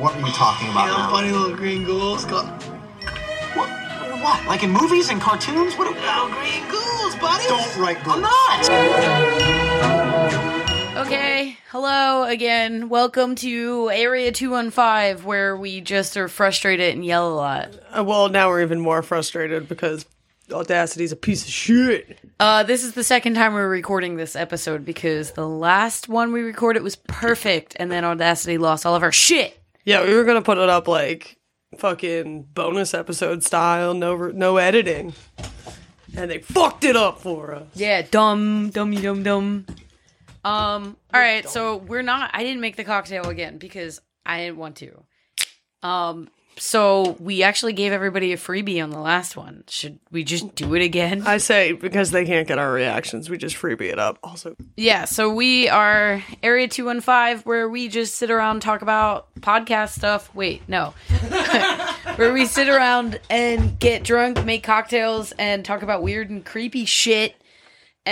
What are you talking about You know, now? funny little green ghouls. Go, What? What? Like in movies and cartoons? What? Are- oh, green ghouls, buddy. Don't write I'm not. Okay, hello again. Welcome to Area 215, where we just are frustrated and yell a lot. Uh, well, now we're even more frustrated because Audacity's a piece of shit. Uh, this is the second time we're recording this episode because the last one we recorded was perfect, and then Audacity lost all of our shit. Yeah, we were gonna put it up like fucking bonus episode style, no no editing, and they fucked it up for us. Yeah, dumb, dummy, dum, dum. Um, all right, so we're not, I didn't make the cocktail again because I didn't want to. Um, so we actually gave everybody a freebie on the last one. Should we just do it again? I say because they can't get our reactions, we just freebie it up. Also, Yeah, so we are Area 215, where we just sit around talk about podcast stuff. Wait, no. where we sit around and get drunk, make cocktails, and talk about weird and creepy shit.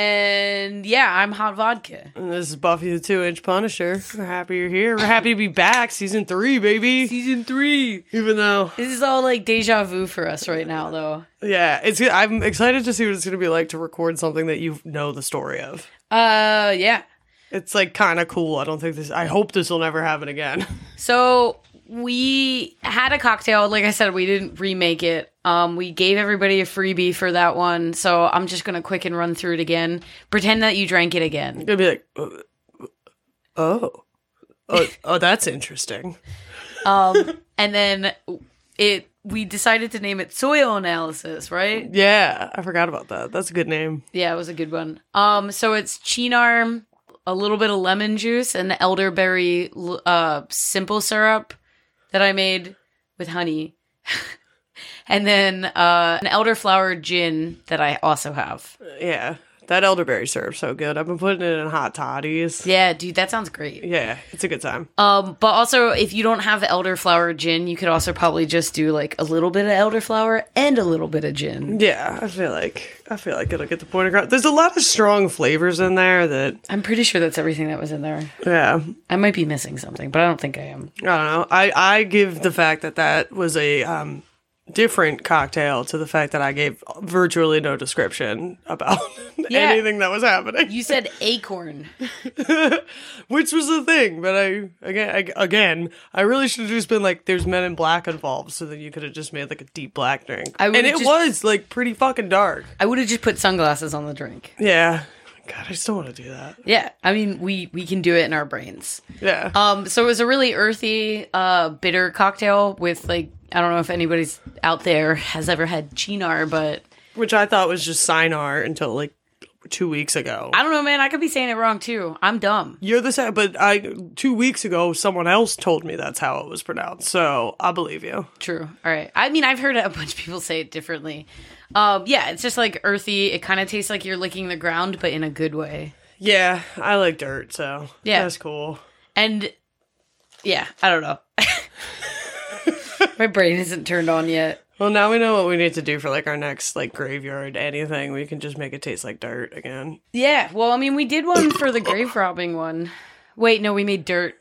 And yeah, I'm Hot Vodka. and this is Buffy the Two Inch Punisher. We're happy you're here. We're happy to be back, season three, baby. Season three. Even though, This is all like deja vu for us right now, though. yeah, it's I'm excited to see what it's gonna be like to record something that you know the story of. Uh, yeah. It's like kind of cool. I don't think this. I hope this will never happen again. So we had a cocktail. Like I said, we didn't remake it. Um, we gave everybody a freebie for that one. So I'm just gonna quick and run through it again. Pretend that you drank it again. gonna be like, uh, oh, oh, oh, that's interesting. Um, and then it. We decided to name it soil analysis, right? Yeah, I forgot about that. That's a good name. Yeah, it was a good one. Um, so it's chinarm, a little bit of lemon juice, and elderberry uh simple syrup that I made with honey. And then uh an elderflower gin that I also have. Yeah, that elderberry syrup's so good. I've been putting it in hot toddies. Yeah, dude, that sounds great. Yeah, it's a good time. Um, but also if you don't have elderflower gin, you could also probably just do like a little bit of elderflower and a little bit of gin. Yeah, I feel like I feel like it'll get the point across. There's a lot of strong flavors in there that I'm pretty sure that's everything that was in there. yeah. I might be missing something, but I don't think I am. I don't know. I I give the fact that that was a um different cocktail to the fact that I gave virtually no description about Yeah. anything that was happening. You said acorn. which was the thing. But I again, I, again, I really should have just been like, "There's Men in Black involved," so then you could have just made like a deep black drink. I and it just- was like pretty fucking dark. I would have just put sunglasses on the drink. Yeah. God, I still want to do that. Yeah, I mean we we can do it in our brains. Yeah. Um, so it was a really earthy, uh, bitter cocktail with like I don't know if anybody's out there has ever had chinar, but which I thought was just Sinar until like two weeks ago. I don't know, man. I could be saying it wrong too. I'm dumb. You're the same, but I two weeks ago someone else told me that's how it was pronounced, so I believe you. True. All right. I mean, I've heard a bunch of people say it differently. Um, yeah, it's just like earthy. It kind of tastes like you're licking the ground, but in a good way. Yeah, I like dirt, so Yeah. that's cool. And yeah, I don't know. My brain isn't turned on yet. Well, now we know what we need to do for like our next like graveyard anything. We can just make it taste like dirt again. Yeah, well, I mean, we did one for the grave robbing one. Wait, no, we made dirt.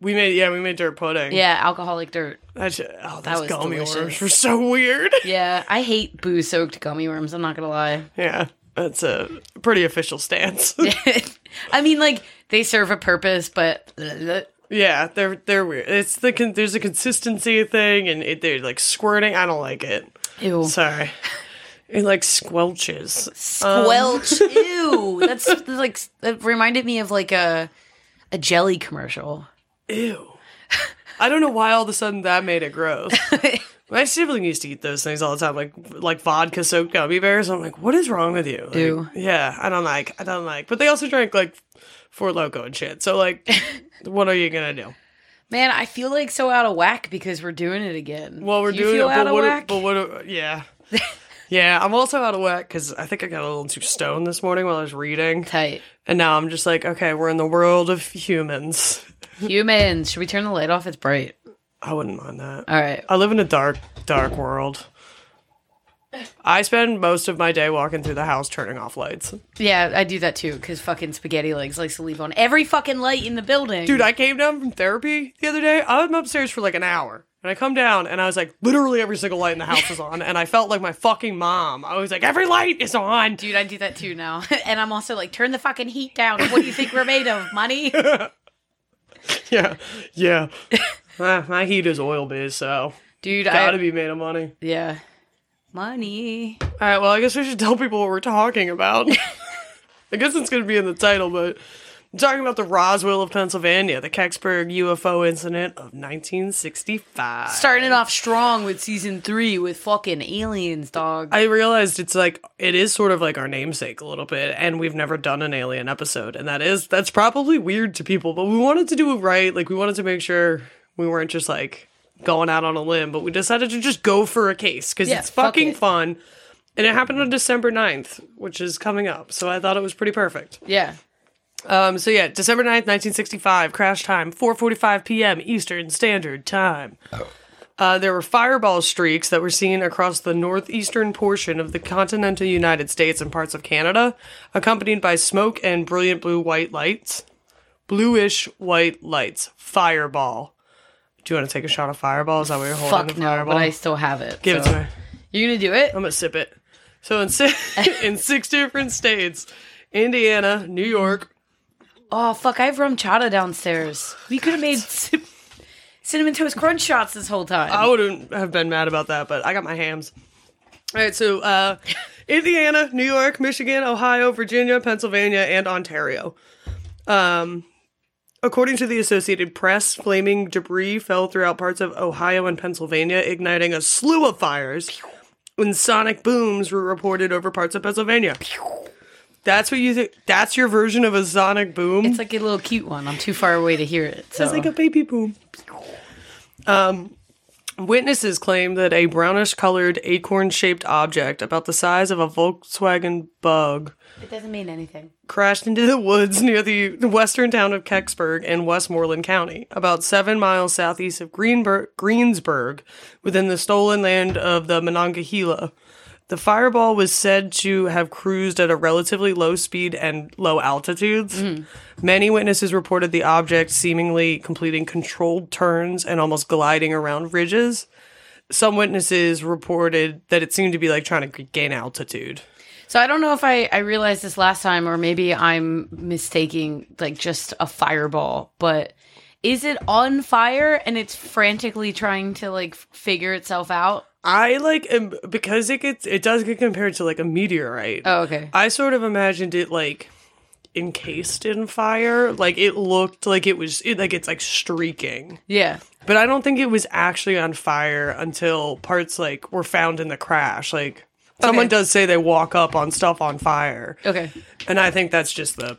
We made yeah, we made dirt pudding. Yeah, alcoholic dirt. That's, oh, those was gummy delicious. worms were so weird. Yeah, I hate booze soaked gummy worms. I'm not gonna lie. yeah, that's a pretty official stance. I mean, like they serve a purpose, but yeah, they're they're weird. It's the con- there's a consistency thing, and it, they're like squirting. I don't like it. ew, Sorry. It like squelches. squelch. Um, ew, that's, that's like that reminded me of like a a jelly commercial. Ew. I don't know why all of a sudden that made it gross. My sibling used to eat those things all the time, like like vodka soaked gummy bears. I'm like, what is wrong with you? Like, Ew. yeah, I don't like. I don't like. But they also drank like Four Loco and shit. So like, what are you gonna do? Man, I feel like so out of whack because we're doing it again. Well, we're Do doing feel it, out but of what? whack. But what? Yeah, yeah. I'm also out of whack because I think I got a little too stoned this morning while I was reading, Tight. and now I'm just like, okay, we're in the world of humans. Humans, should we turn the light off? It's bright. I wouldn't mind that. All right. I live in a dark, dark world. I spend most of my day walking through the house turning off lights. Yeah, I do that too because fucking spaghetti legs likes to leave on every fucking light in the building. Dude, I came down from therapy the other day. I was upstairs for like an hour. And I come down and I was like, literally every single light in the house is on. And I felt like my fucking mom. I was like, every light is on. Dude, I do that too now. and I'm also like, turn the fucking heat down. What do you think we're made of? Money? Yeah. Yeah. Ah, my heat is oil based, so Dude, gotta I. be made of money. Yeah. Money. All right, well, I guess we should tell people what we're talking about. I guess it's going to be in the title, but I'm talking about the Roswell of Pennsylvania, the Kecksburg UFO incident of 1965. Starting it off strong with season three with fucking aliens, dog. I realized it's like it is sort of like our namesake a little bit, and we've never done an alien episode, and that is that's probably weird to people, but we wanted to do it right. Like we wanted to make sure we weren't just like going out on a limb, but we decided to just go for a case because Yeah, it's fuck fucking it. fun. And it happened on December 9th, which is coming up. So I thought it was pretty perfect. yeah. Um, so yeah, December 9th, 1965, crash time, 4:45 p.m. Eastern Standard Time. Uh, there were fireball streaks that were seen across the northeastern portion of the continental United States and parts of Canada, accompanied by smoke and brilliant blue white lights. Bluish white lights. Fireball. Do you want to take a shot of fireball? Is that what you're holding? Fuck the no, fireball? but I still have it. Give it to me. You gonna do it? I'm gonna sip it. So in six, in six different states, Indiana, New York, Oh fuck! I have RumChata downstairs. We could have made cin- cinnamon toast crunch shots this whole time. I wouldn't have been mad about that, but I got my Hamm's. All right, so uh, Indiana, New York, Michigan, Ohio, Virginia, Pennsylvania, and Ontario. Um, according to the Associated Press, flaming debris fell throughout parts of Ohio and Pennsylvania, igniting a slew of fires. When sonic booms were reported over parts of Pennsylvania. That's what you think? That's your version of a sonic boom? it's like a little cute one. I'm too far away to hear it. So It's like a baby boom. Um, witnesses claim that a brownish colored acorn shaped object about the size of a Volkswagen bug it doesn't mean anything. crashed into the woods near the, western town of Kecksburg in Westmoreland County, about seven miles southeast of Greensburg, within the stolen land of the Monongahela. The fireball was said to have cruised at a relatively low speed and low altitudes. Mm-hmm. Many witnesses reported the object seemingly completing controlled turns and almost gliding around ridges. Some witnesses reported that it seemed to be like trying to gain altitude. So I don't know if I I realized this last time or maybe I'm mistaking like just a fireball, but is it on fire and it's frantically trying to like figure itself out? I like am, because it gets it does get compared to like a meteorite. Oh, okay. I sort of imagined it like encased in fire, like it looked like it was it, like it's like streaking. Yeah. But I don't think it was actually on fire until parts like were found in the crash. Like someone Okay. does say they walk up on stuff on fire, Okay. and I think that's just the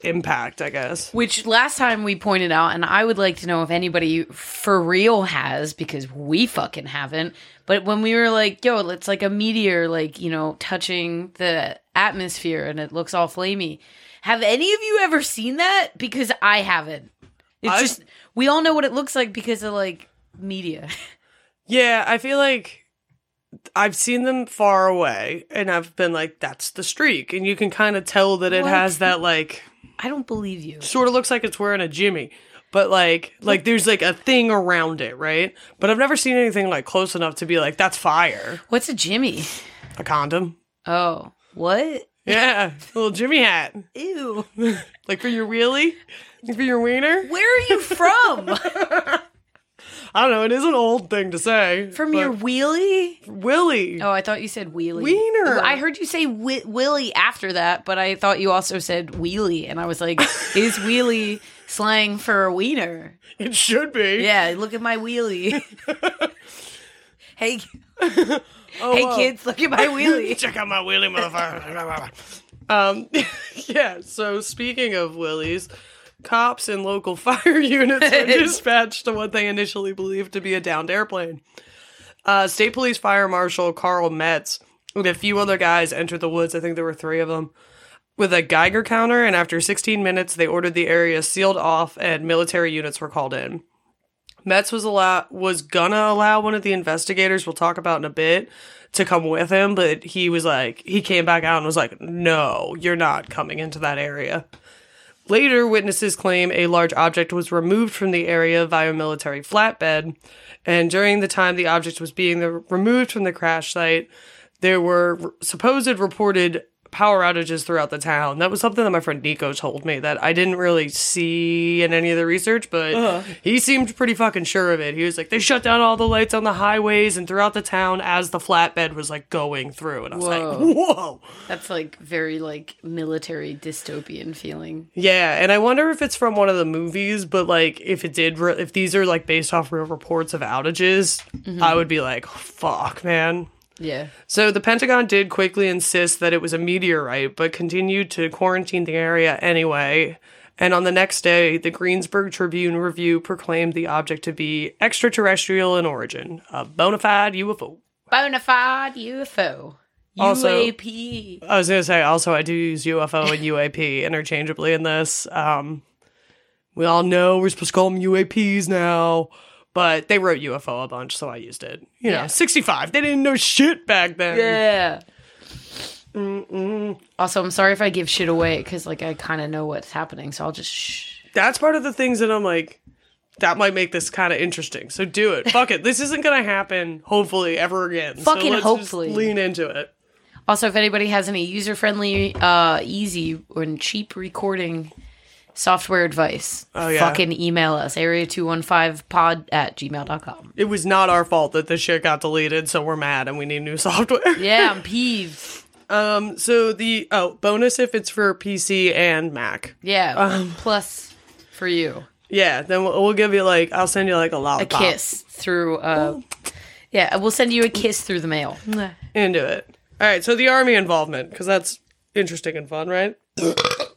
impact, I guess. Which last time we pointed out, and I would like to know if anybody for real has, because we fucking haven't. But when we were like, yo, it's like a meteor, like, you know, touching the atmosphere and it looks all flamey. Have any of you ever seen that? Because I haven't. It's I've- just, we all know what it looks like because of like media. Yeah, I feel like I've seen them far away, and I've been like, "That's the streak," and you can kind of tell that it What? has that like I don't believe you. sort of looks like it's wearing a Jimmy, but like like there's like a thing around it, right? But I've never seen anything like close enough to be like, "That's fire." What's a Jimmy? A condom. Oh, what? Yeah, a little Jimmy hat, Ew. like for your wheelie, like for your wiener. Where are you from? I don't know. It is an old thing to say. from your wheelie? Willie. Oh, I thought you said wheelie. Wiener. I heard you say wi- willy after that, but I thought you also said wheelie, and I was like, is wheelie slang for a wiener? It should be. Yeah, look at my wheelie. hey, Oh, hey, wow. kids, look at my wheelie. Check out my wheelie, motherfucker. um, yeah. So speaking of willies, cops and local fire units were dispatched to what they initially believed to be a downed airplane. Uh, State Police Fire Marshal Carl Metz and a few other guys entered the woods. I think there were three of them with a Geiger counter, and after 16 minutes, they ordered the area sealed off and military units were called in. Metz was allow was gonna allow one of the investigators we'll talk about in a bit to come with him, but he was like he came back out and was like, "No, you're not coming into that area." Later, witnesses claim a large object was removed from the area via military flatbed, and during the time the object was being the, removed from the crash site, there were r- supposed reported power outages throughout the town. That was something that my friend Nico told me that I didn't really see in any of the research, but uh-huh. he seemed pretty fucking sure of it. He was like, they shut down all the lights on the highways and throughout the town as the flatbed was like going through. And I was Whoa. like, whoa. That's like very like military dystopian feeling. Yeah, and I wonder if it's from one of the movies, but like if it did, re- if these are like based off real reports of outages, mm-hmm. I would be like, fuck, man. Yeah. So the Pentagon did quickly insist that it was a meteorite, but continued to quarantine the area anyway. And on the next day, the Greensburg Tribune Review proclaimed the object to be extraterrestrial in origin, a bona fide UFO. Bona fide UFO. Also- UAP. I was gonna say also I do use UFO and UAP interchangeably in this. Um, we all know we're supposed to call them UAPs now, but they wrote UFO a bunch, so I used it. You know, Yeah. sixty five. They didn't know shit back then. Yeah. Also, I'm sorry if I give shit away because like I kind of know what's happening, so I'll just shh. That's part of the things that I'm like. That might make this kind of interesting. So do it. Fuck it. This isn't gonna happen. Hopefully, ever again. So Fucking just hopefully. lean into it. Also, if anybody has any user friendly, uh, easy, and cheap recording software advice, Oh, yeah. fucking email us area215pod at gmail.com. It was not our fault that this shit got deleted, so we're mad and we need new software. Yeah, I'm peeved. Um, so the oh bonus if it's for PC and Mac. Yeah, Um, plus for you. Yeah, then we'll, we'll give you like I'll send you like a A kiss through, uh, yeah, we'll send you a kiss through the mail. into it. All right, so the army involvement because that's interesting and fun, right?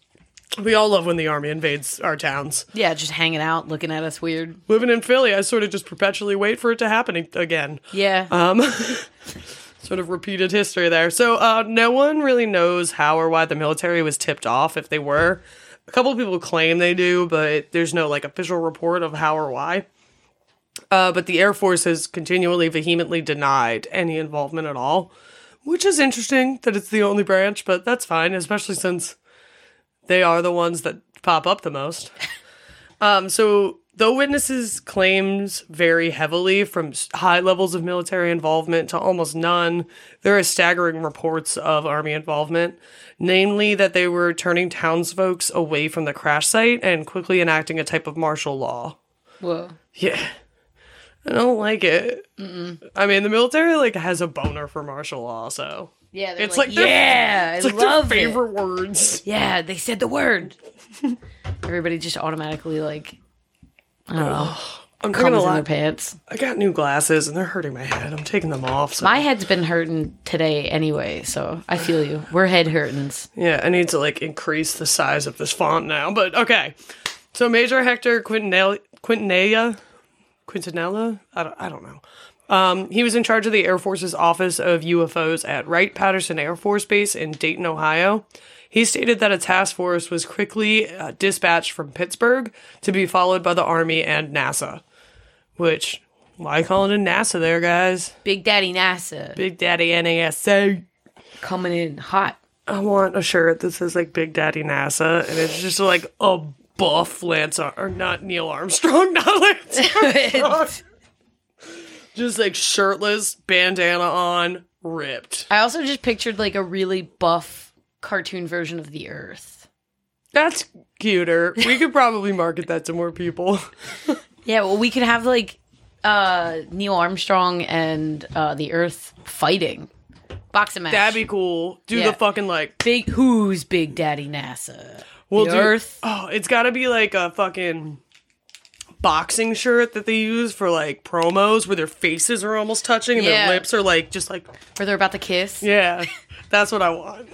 we all love when the army invades our towns. Yeah, just hanging out, looking at us weird. Living in Philly, I sort of just perpetually wait for it to happen again. Yeah. Um, sort of repeated history there. So uh, no one really knows how or why the military was tipped off. If they were, a couple of people claim they do, but there's no like official report of how or why. Uh, but the Air Force has continually vehemently denied any involvement at all, which is interesting that it's the only branch, but that's fine, especially since they are the ones that pop up the most. Um, so though witnesses claims vary heavily from high levels of military involvement to almost none, there are staggering reports of army involvement, namely that they were turning townsfolk away from the crash site and quickly enacting a type of martial law. Whoa. Yeah. I don't like it. I mean, the military like has a boner for martial law, so Yeah, they're It's like, like their- yeah, it's I like love their it. favorite words. Yeah, they said the word. Everybody just automatically like, I don't know, I'm comes in their pants. I got new glasses and they're hurting my head. I'm taking them off. So. My head's been hurting today anyway, so I feel you. We're head hurtings. Yeah, I need to like increase the size of this font now, but okay. So Major Hector Quintanilla, Quintanilla, Quintanilla, I don't, I don't know. Um, he was in charge of the Air Force's Office of UFOs at Wright Patterson Air Force Base in Dayton, Ohio. He stated that a task force was quickly uh, dispatched from Pittsburgh to be followed by the Army and NASA. Which, why calling it NASA there, guys? Big Daddy NASA Big Daddy NASA. coming in hot. I want a shirt that says like Big Daddy NASA, and it's just like a buff Lance Ar- or not Neil Armstrong, not Lance Armstrong. Just like shirtless, bandana on, ripped. I also just pictured like a really buff cartoon version of the Earth. That's cuter. We could probably market that to more people. Yeah, well, we could have like uh Neil Armstrong and uh the Earth fighting, Box boxing match. That'd be cool. Do Yeah. the fucking like big. Who's Big Daddy NASA? we'll the do Earth. Oh, it's got to be like a fucking boxing shirt that they use for like promos where their faces are almost touching and Yeah. their lips are like just like Where they're about to kiss. Yeah, that's what I want.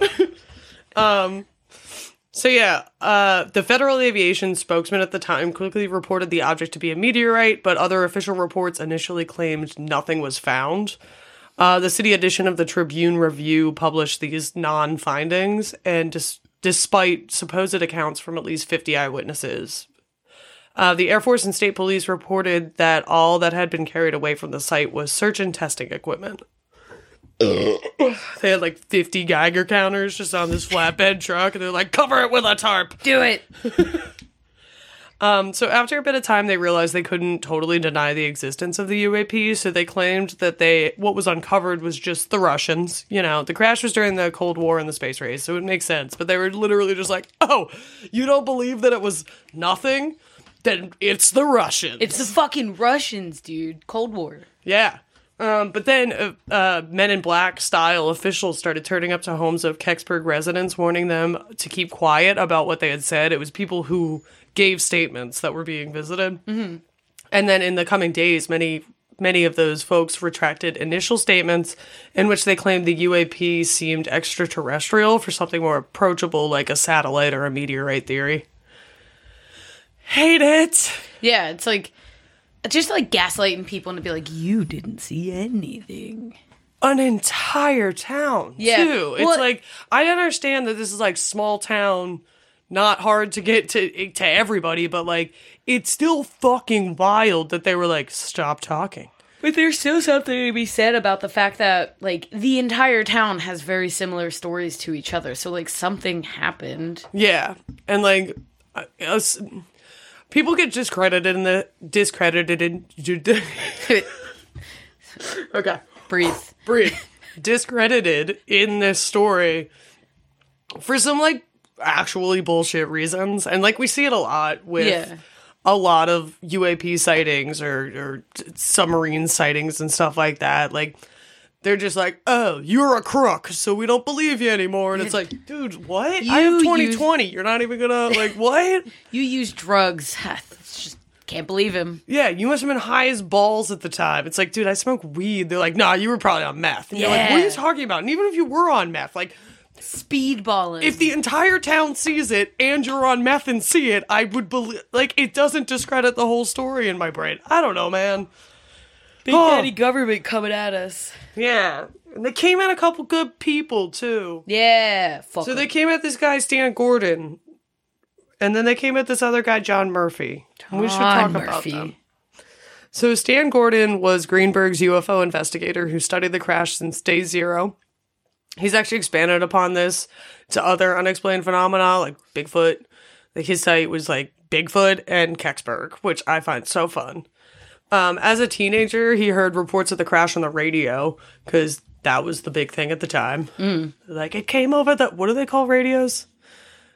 um, so yeah, uh, the Federal Aviation spokesman at the time quickly reported the object to be a meteorite, but other official reports initially claimed nothing was found. Uh, the city edition of the Tribune Review published these non-findings, and dis- despite supposed accounts from at least 50 eyewitnesses, Uh, the Air Force and state police reported that all that had been carried away from the site was search and testing equipment. they had like 50 Geiger counters just on this flatbed truck, and they're like, cover it with a tarp. Do it. Um, so after a bit of time, they realized they couldn't totally deny the existence of the UAP, so they claimed that they what was uncovered was just the Russians. You know, the crash was during the Cold War and the space race, so it makes sense. But they were literally just like, "Oh, you don't believe that it was nothing? Then it's the Russians." It's the fucking Russians, dude. Cold War. Yeah. Um, but then uh, uh, Men in Black style officials started turning up to homes of Kecksburg residents, warning them to keep quiet about what they had said. It was people who gave statements that were being visited. Mm-hmm. And then in the coming days, many many of those folks retracted initial statements in which they claimed the UAP seemed extraterrestrial for something more approachable like a satellite or a meteorite theory. Hate it. Yeah, it's like just like gaslighting people and to be like, you didn't see anything. an entire town Yeah. too. It's Well- like I understand that this is like small town, not hard to get to to everybody, but like it's still fucking wild that they were like stop talking. But there's still something to be said about the fact that like the entire town has very similar stories to each other. So like something happened. Yeah, and like uh, people get discredited in the discredited in. okay, Breathe. breathe. discredited in this story for some like actually bullshit reasons, and like we see it a lot with Yeah. a lot of UAP sightings or or submarine sightings and stuff like that. Like they're just like, "Oh, you're a crook, so we don't believe you anymore." And it's like, dude, what? I You have use- 2020. You're not even gonna like what? You use drugs. It's just can't believe him. Yeah, you must have been high as balls at the time. It's like, dude, I smoke weed. They're like, nah, you were probably on meth. And you're like, what are you talking about? And even if you were on meth, like, Speedballing. if the entire town sees it and you're on meth and see it, I would believe, like, it doesn't discredit the whole story in my brain. I don't know, man. Big Oh. Daddy government coming at us. Yeah. And they came at a couple good people, too. Yeah. Fuck. So they came at this guy, Stan Gordon. And then they came at this other guy, John Murphy. And we should talk John about them. So Stan Gordon was Greensburg's UFO investigator who studied the crash since day zero. He's actually expanded upon this to other unexplained phenomena like Bigfoot. Like his site was like Bigfoot and Kecksburg, which I find so fun. Um, as a teenager, he heard reports of the crash on the radio because that was the big thing at the time. Like it came over the what do they call radios?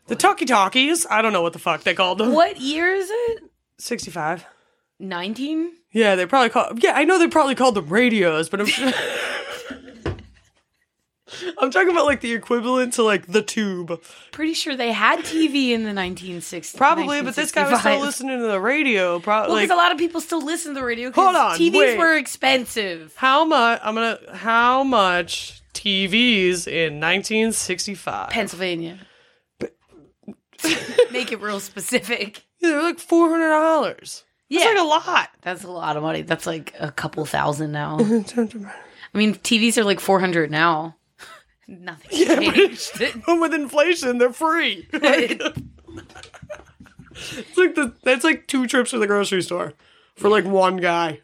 The talkie talkies. I don't know what the fuck they called them. What year is it? Sixty-five. 19? Yeah, they probably call. Yeah, I know they probably called them radios, but I'm. I'm talking about like the equivalent to like the tube. Pretty sure they had TV in the 1960s. Probably, but this guy was still listening to the radio. Probably. Well, like, because a lot of people still listen to the radio. Hold on, TVs wait. were expensive. how much? I'm gonna. How much TVs in 1965? Pennsylvania. Make it real specific. Yeah, they're like four hundred dollars. Yeah. That's like a lot. That's a lot of money. That's like a couple thousand now. I mean, TVs are like 400 now. Nothing changed. But with inflation, they're free. it's like the that's like two trips to the grocery store for like one guy.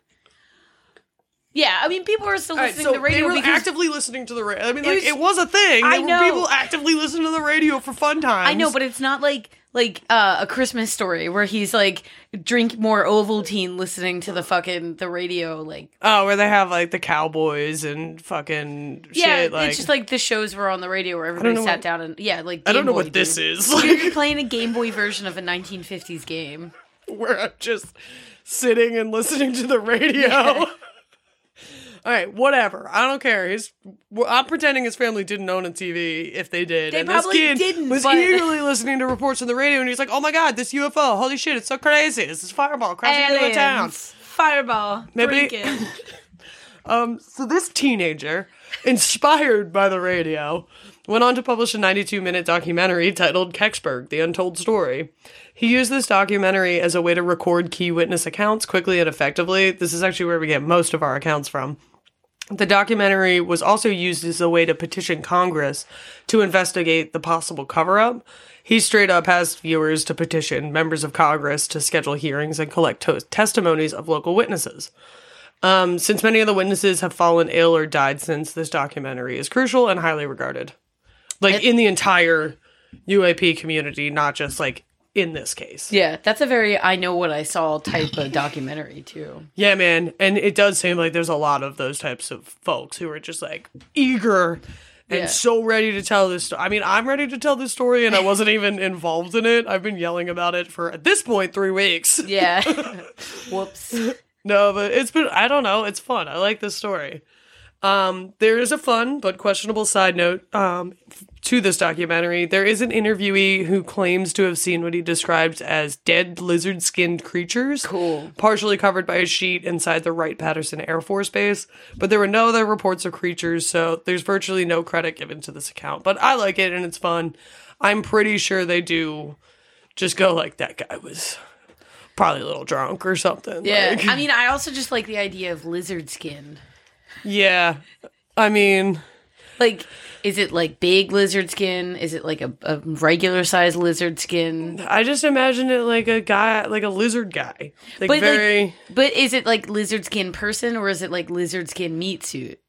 yeah, I mean, people are still All right, listening so to the radio they were because actively listening to the radio. I mean, like was- it was a thing. I There were know. people actively listening to the radio for fun times. I know, but it's not like like uh, a Christmas story where he's like drink more Ovaltine listening to the fucking the radio. Like, oh, where they have like the cowboys and fucking yeah, shit. Like, it's just like the shows were on the radio where everybody sat what- down and yeah, like I don't know Boy, what this is. You're playing a Game Boy version of a 1950s game. where I'm just sitting and listening to the radio. All right, whatever. I don't care. His, I'm pretending his family didn't own a TV. If they did, They and this probably kid didn't, was but- eagerly listening to reports on the radio, and he's like, "Oh my god, this UFO! Holy shit, it's so crazy! This is fireball crashing into the town." Fireball, Maybe- Um, so this teenager, inspired by the radio, went on to publish a 92 minute documentary titled Kecksburg, The Untold Story. He used this documentary as a way to record key witness accounts quickly and effectively. This is actually where we get most of our accounts from. The documentary was also used as a way to petition Congress to investigate the possible cover up. He straight up asked viewers to petition members of Congress to schedule hearings and collect to- testimonies of local witnesses. Um, since many of the witnesses have fallen ill or died since, this documentary is crucial and highly regarded. Like It- in the entire UAP community, not just like in this case. Yeah, that's a very I know what I saw type of documentary too. Yeah, man. And it does seem like there's a lot of those types of folks who are just like eager and Yeah. so ready to tell this story. I mean, I'm ready to tell this story and I wasn't even involved in it. I've been yelling about it for, at this point, three weeks. Yeah. Whoops. No, but it's been, I don't know. It's fun. I like this story. Um, there is a fun but questionable side note um, f- to this documentary. There is an interviewee who claims to have seen what he describes as dead lizard skinned creatures. Cool. Partially covered by a sheet inside the Wright Patterson Air Force Base. But there were no other reports of creatures, so there's virtually no credit given to this account. But I like it and it's fun. I'm pretty sure they do just go like, that guy was probably a little drunk or something. Yeah. Like- I mean, I also just like the idea of lizard skin. Yeah. I mean, Like, is it like big lizard skin? Is it like a, a regular size lizard skin? I just imagine it like a guy, like a lizard guy. Like But very. like, but is it like lizard skin person or is it like lizard skin meat suit?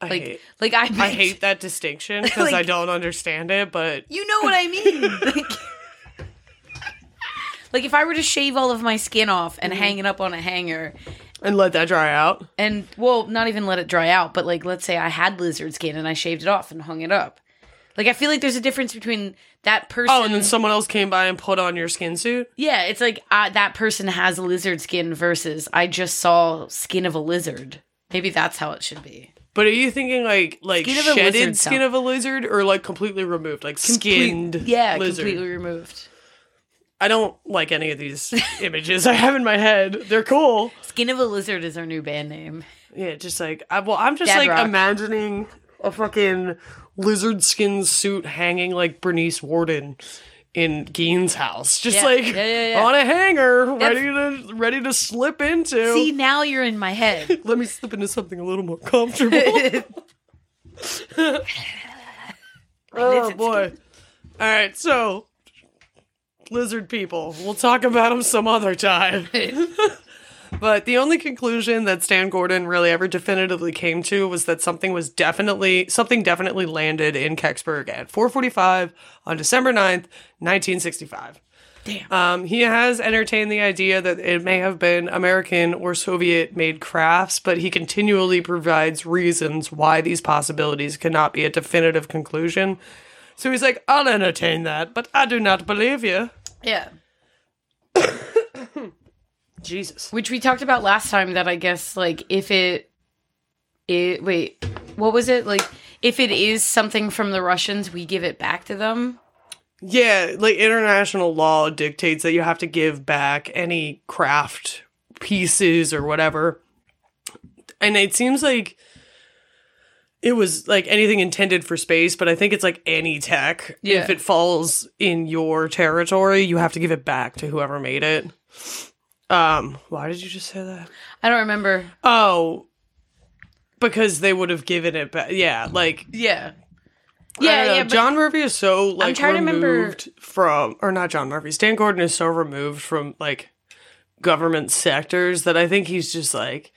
I, Like, hate, like I, I hate that distinction because I don't understand it, but You know what I mean? like, like if I were to shave all of my skin off and mm-hmm. hang it up on a hanger, and let that dry out. and well, not even let it dry out, but like let's say I had lizard skin and I shaved it off and hung it up. Like I feel like there's a difference between that person. Oh, and then someone else came by and put on your skin suit. yeah, it's like uh, that person has lizard skin versus I just saw skin of a lizard. Maybe that's how it should be. But are you thinking like like Skin of a shedded lizard skin of a lizard or like completely removed, like skinned? yeah, lizard. completely removed. I don't like any of these images I have in my head. They're cool. Skin of a lizard is our new band name. Yeah, just like I, well, I'm just Dad like rock. imagining a fucking lizard skin suit hanging like Bernice Worden in Gein's house, just Yeah, like yeah, yeah, yeah. on a hanger, ready to ready to slip into. See, now you're in my head. Let me slip into something a little more comfortable. oh boy! All right, so lizard people. We'll talk about them some other time. But the only conclusion that Stan Gordon really ever definitively came to was that something was definitely something definitely landed in Kecksburg at 4:45 on December 9th, 1965. Damn. Um, he has entertained the idea that it may have been American or Soviet made crafts, but he continually provides reasons why these possibilities cannot be a definitive conclusion. So he's like, I'll entertain that, but I do not believe you. Yeah. Jesus. Which we talked about last time that I guess like if it it wait, what was it? Like if it is something from the Russians, we give it back to them. Yeah, like international law dictates that you have to give back any craft pieces or whatever. And it seems like it was like anything intended for space, but I think it's like any tech. Yeah. If it falls in your territory, you have to give it back to whoever made it. Um, why did you just say that? I don't remember. Oh, because they would have given it back. Yeah, like Yeah. Yeah, yeah, John Murphy is so like trying to remember- removed from, or not John Murphy. Stan Gordon is so removed from like government sectors that I think he's just like,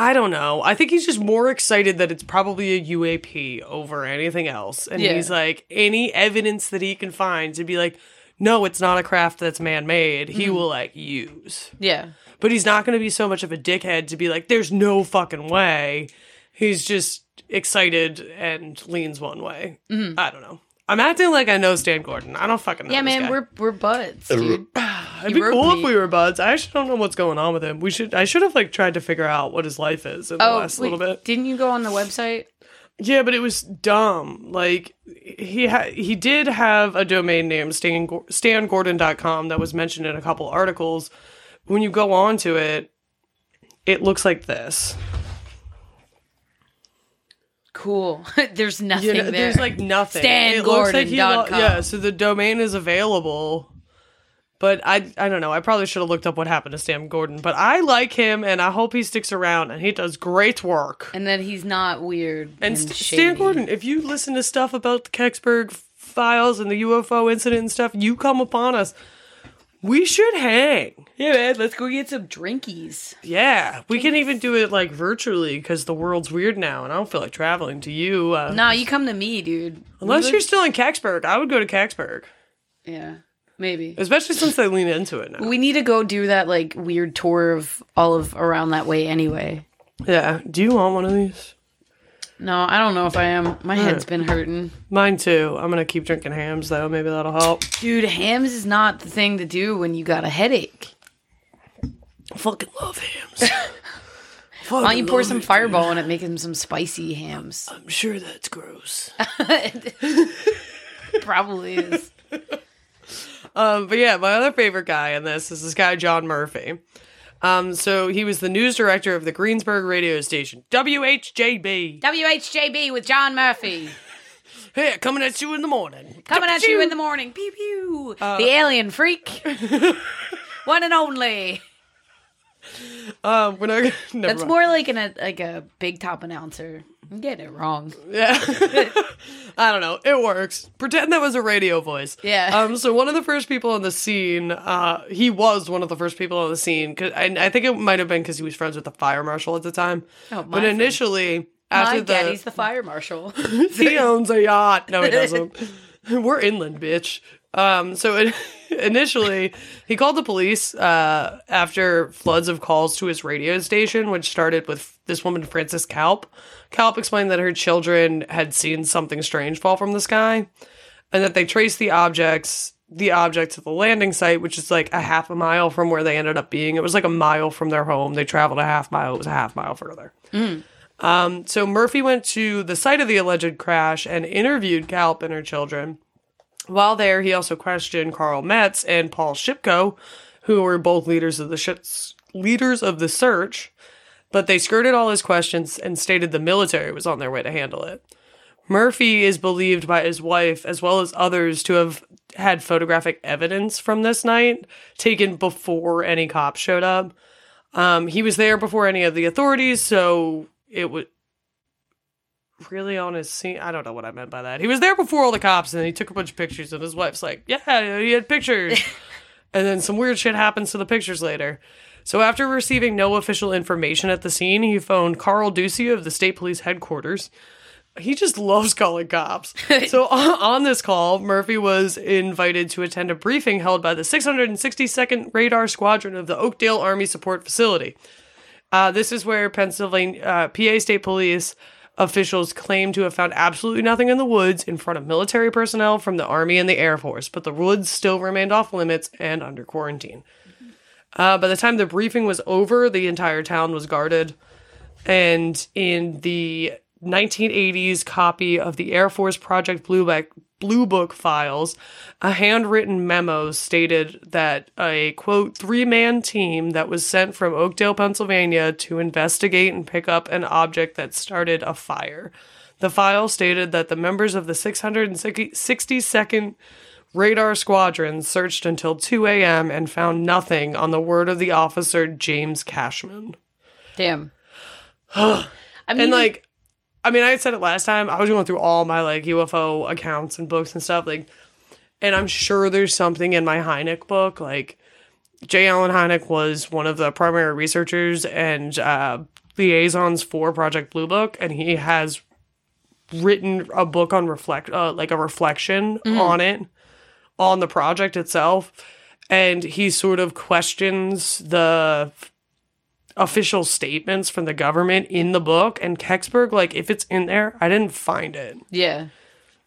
I don't know. I think he's just more excited that it's probably a UAP over anything else, and Yeah. he's like any evidence that he can find to be like, no, it's not a craft that's man made. He Mm-hmm. will like use, yeah. but he's not going to be so much of a dickhead to be like, there's no fucking way. He's just excited and leans one way. I don't know. I'm acting like I know Stan Gordon. I don't fucking know. Yeah, this man, guy. we're we're buds, dude. It'd be cool me. if we were buds. I actually don't know what's going on with him. We should. I should have like tried to figure out what his life is in the Oh, last wait, little bit. didn't you go on the website? Yeah, but it was dumb. Like he ha- he did have a domain name Stan stangordon.com that was mentioned in a couple articles. When you go on to it, it looks like this. Cool. There's nothing You know, there. there's like nothing. Looks like lo- yeah, so the domain is available, But I I don't know. I probably should have looked up what happened to Stan Gordon. But I like him, and I hope he sticks around. And he does great work. And then he's not weird. And And, St- Stan Gordon, if you listen to stuff about the Kecksburg files and the UFO incident and stuff, you come upon us. We should hang. Yeah, man, let's go get some drinkies. Yeah, we can even do it like virtually because the world's weird now, and I don't feel like traveling to you. Uh, No, you come to me, dude. unless you're still in Kecksburg, I would go to Kecksburg, Yeah, maybe. especially since they lean into it now. We need to go do that like weird tour of all of around that way anyway. Yeah. Do you want one of these? No, I don't know if I am. My head's been hurting. Mine too. I'm gonna keep drinking Hamm's though. Maybe that'll help. Dude, Hamm's is not the thing to do when you got a headache. I fucking love Hamm's. Why don't you pour some fireball in it, make him some spicy Hamm's? I'm sure that's gross. Probably is. Um, but yeah, my other favorite guy in this is this guy John Murphy. Um, so he was the news director of the Greensburg radio station WHJB. WHJB with John Murphy. Hey, coming at you in the morning. Coming at you in the morning. Pew pew. the alien freak. One and only. Um, we're not. Never That's mind. more like an a, like a big top announcer. I'm getting it wrong. Yeah. I don't know. It works. Pretend that was a radio voice. Yeah. Um. So one of the first people on the scene, uh, he was one of the first people on the scene. Cause I, I think it might have been because he was friends with the fire marshal at the time. Oh, my but friend. initially, after My the daddy's the fire marshal. he owns a yacht. No, he doesn't. We're inland, bitch. Um, so it, initially, he called the police uh, after floods of calls to his radio station, which started with this woman, Frances Kalp. Kalp explained that her children had seen something strange fall from the sky, and that they traced the objects, the object to the landing site, which is like a half a mile from where they ended up being. It was like a mile from their home. They traveled a half mile. It was a half mile further. Um, so Murphy went to the site of the alleged crash and interviewed Kalp and her children. While there, he also questioned Carl Metz and Paul Shipko, who were both leaders of the sh- leaders of the search, but they skirted all his questions and stated the military was on their way to handle it. Murphy is believed by his wife as well as others to have had photographic evidence from this night taken before any cops showed up. Um, he was there before any of the authorities, so it would really on his scene. I don't know what I meant by that. He was there before all the cops, and he took a bunch of pictures, and his wife's like, "Yeah, he had pictures." and then some weird shit happens to the pictures later. So after receiving no official information at the scene, he phoned Carl Ducey of the state police headquarters. He just loves calling cops. so on, on this call, Murphy was invited to attend a briefing held by the 662nd Radar Squadron of the Oakdale Army Support Facility. Uh, this is where Pennsylvania uh, PA State Police officials claim to have found absolutely nothing in the woods in front of military personnel from the Army and the Air Force, but the woods still remained off limits and under quarantine. Uh, by the time the briefing was over, the entire town was guarded. And in the 1980s copy of the Air Force Project Blue Book, Blue Book files, a handwritten memo stated that a quote three man team that was sent from Oakdale, Pennsylvania to investigate and pick up an object that started a fire. The file stated that the members of the 662nd Radar Squadron searched until 2 a.m. and found nothing on the word of the officer James Cashman. Damn. I mean, And like, I mean, I said it last time. I was going through all my like UFO accounts and books and stuff. Like, and I'm sure there's something in my Hynek book. Like, J. Allen Hynek was one of the primary researchers and uh, liaisons for Project Blue Book, and he has written a book on reflect, uh, like a reflection on it, on the project itself, and he sort of questions the official statements from the government in the book and Kecksburg, like if it's in there, I didn't find it. yeah.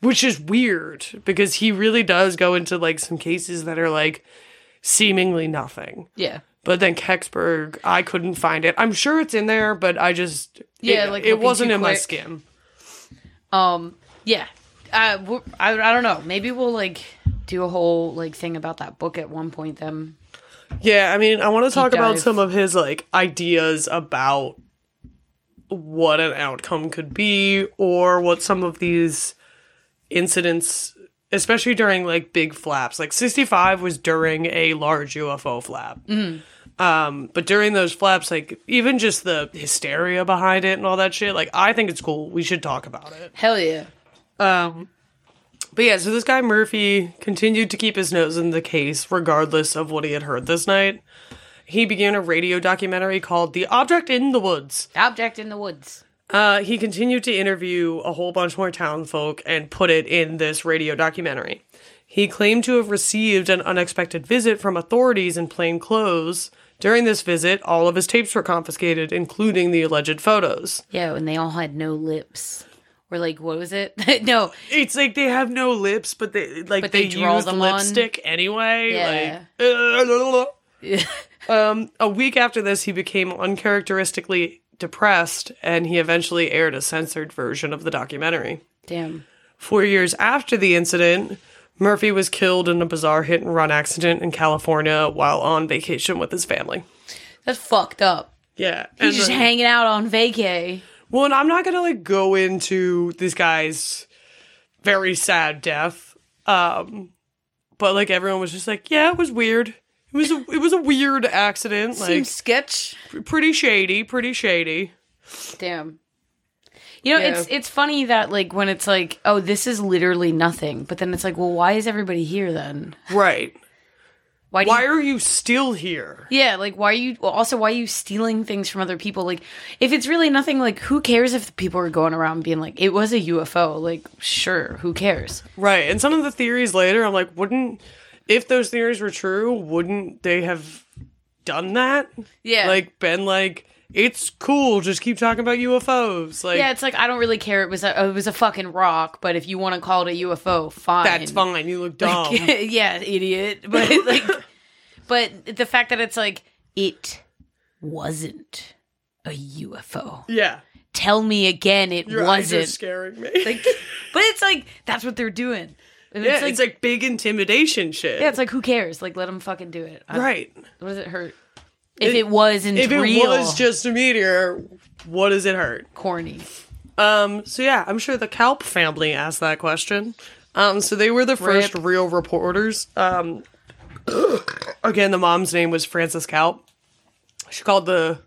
Which is weird because he really does go into like some cases that are like seemingly nothing. Yeah. But then Kecksburg, I couldn't find it. I'm sure it's in there, but I just Yeah, it, like, it wasn't in my skim. Um. Yeah. Uh. I. I don't know. Maybe we'll like do a whole like thing about that book at one point. Then. Yeah, I mean, I want to talk about some of his like ideas about what an outcome could be or what some of these incidents especially during like big flaps. Like 65 was during a large UFO flap. Um, but during those flaps, like even just the hysteria behind it and all that shit, like I think it's cool. We should talk about it. Hell yeah. Um, but yeah, so this guy Murphy continued to keep his nose in the case regardless of what he had heard this night. He began a radio documentary called The Object in the Woods. Object in the woods. Uh, he continued to interview a whole bunch more townfolk and put it in this radio documentary. He claimed to have received an unexpected visit from authorities in plain clothes. During this visit, all of his tapes were confiscated, including the alleged photos. Yeah, and they all had no lips. Or like, what was it? no. It's like they have no lips, but they like But they, they draw use them on. lipstick anyway. Yeah. Like, um, a week after this, he became uncharacteristically depressed, and he eventually aired a censored version of the documentary. Damn. Four years after the incident, Murphy was killed in a bizarre hit and run accident in California while on vacation with his family. That's fucked up. Yeah, He's just then- hanging out on vacay. Well, and I'm not gonna like go into this guy's very sad death. Um but like everyone was just like, yeah, it was weird. It was a it was a weird accident. Like Seems sketch. pretty shady, pretty shady. Damn. You know, Yeah. it's it's funny that like when it's like, oh, this is literally nothing, but then it's like, well, why is everybody here then? Right. Why? Why you, are you still here? yeah, like why are you? Also, why are you stealing things from other people? Like, if it's really nothing, like who cares if the people are going around being like, it was a UFO? Like, sure, who cares? Right. And some of the theories later, I'm like, wouldn't if those theories were true, wouldn't they have done that? Yeah, Like been like, it's cool, just keep talking about UFOs. Like yeah, it's like I don't really care. It was a it was a fucking rock, but if you want to call it a UFO, fine. that's fine. You look dumb. yeah, idiot. But like, but the fact that it's like it wasn't a UFO. yeah. Tell me again, it Your wasn't. scaring me. Like, but it's like that's what they're doing. And yeah, it's like, it's like big intimidation shit. yeah, it's like who cares? Like, let them fucking do it. I- right. What does it hurt? If It- it, wasn't If it real, was just a meteor, what does it hurt? corny. Um, so yeah, I'm sure the Kalp family asked that question. Um, so they were the first Rip. real reporters. Um, again, the mom's name was Frances Kalp. She called the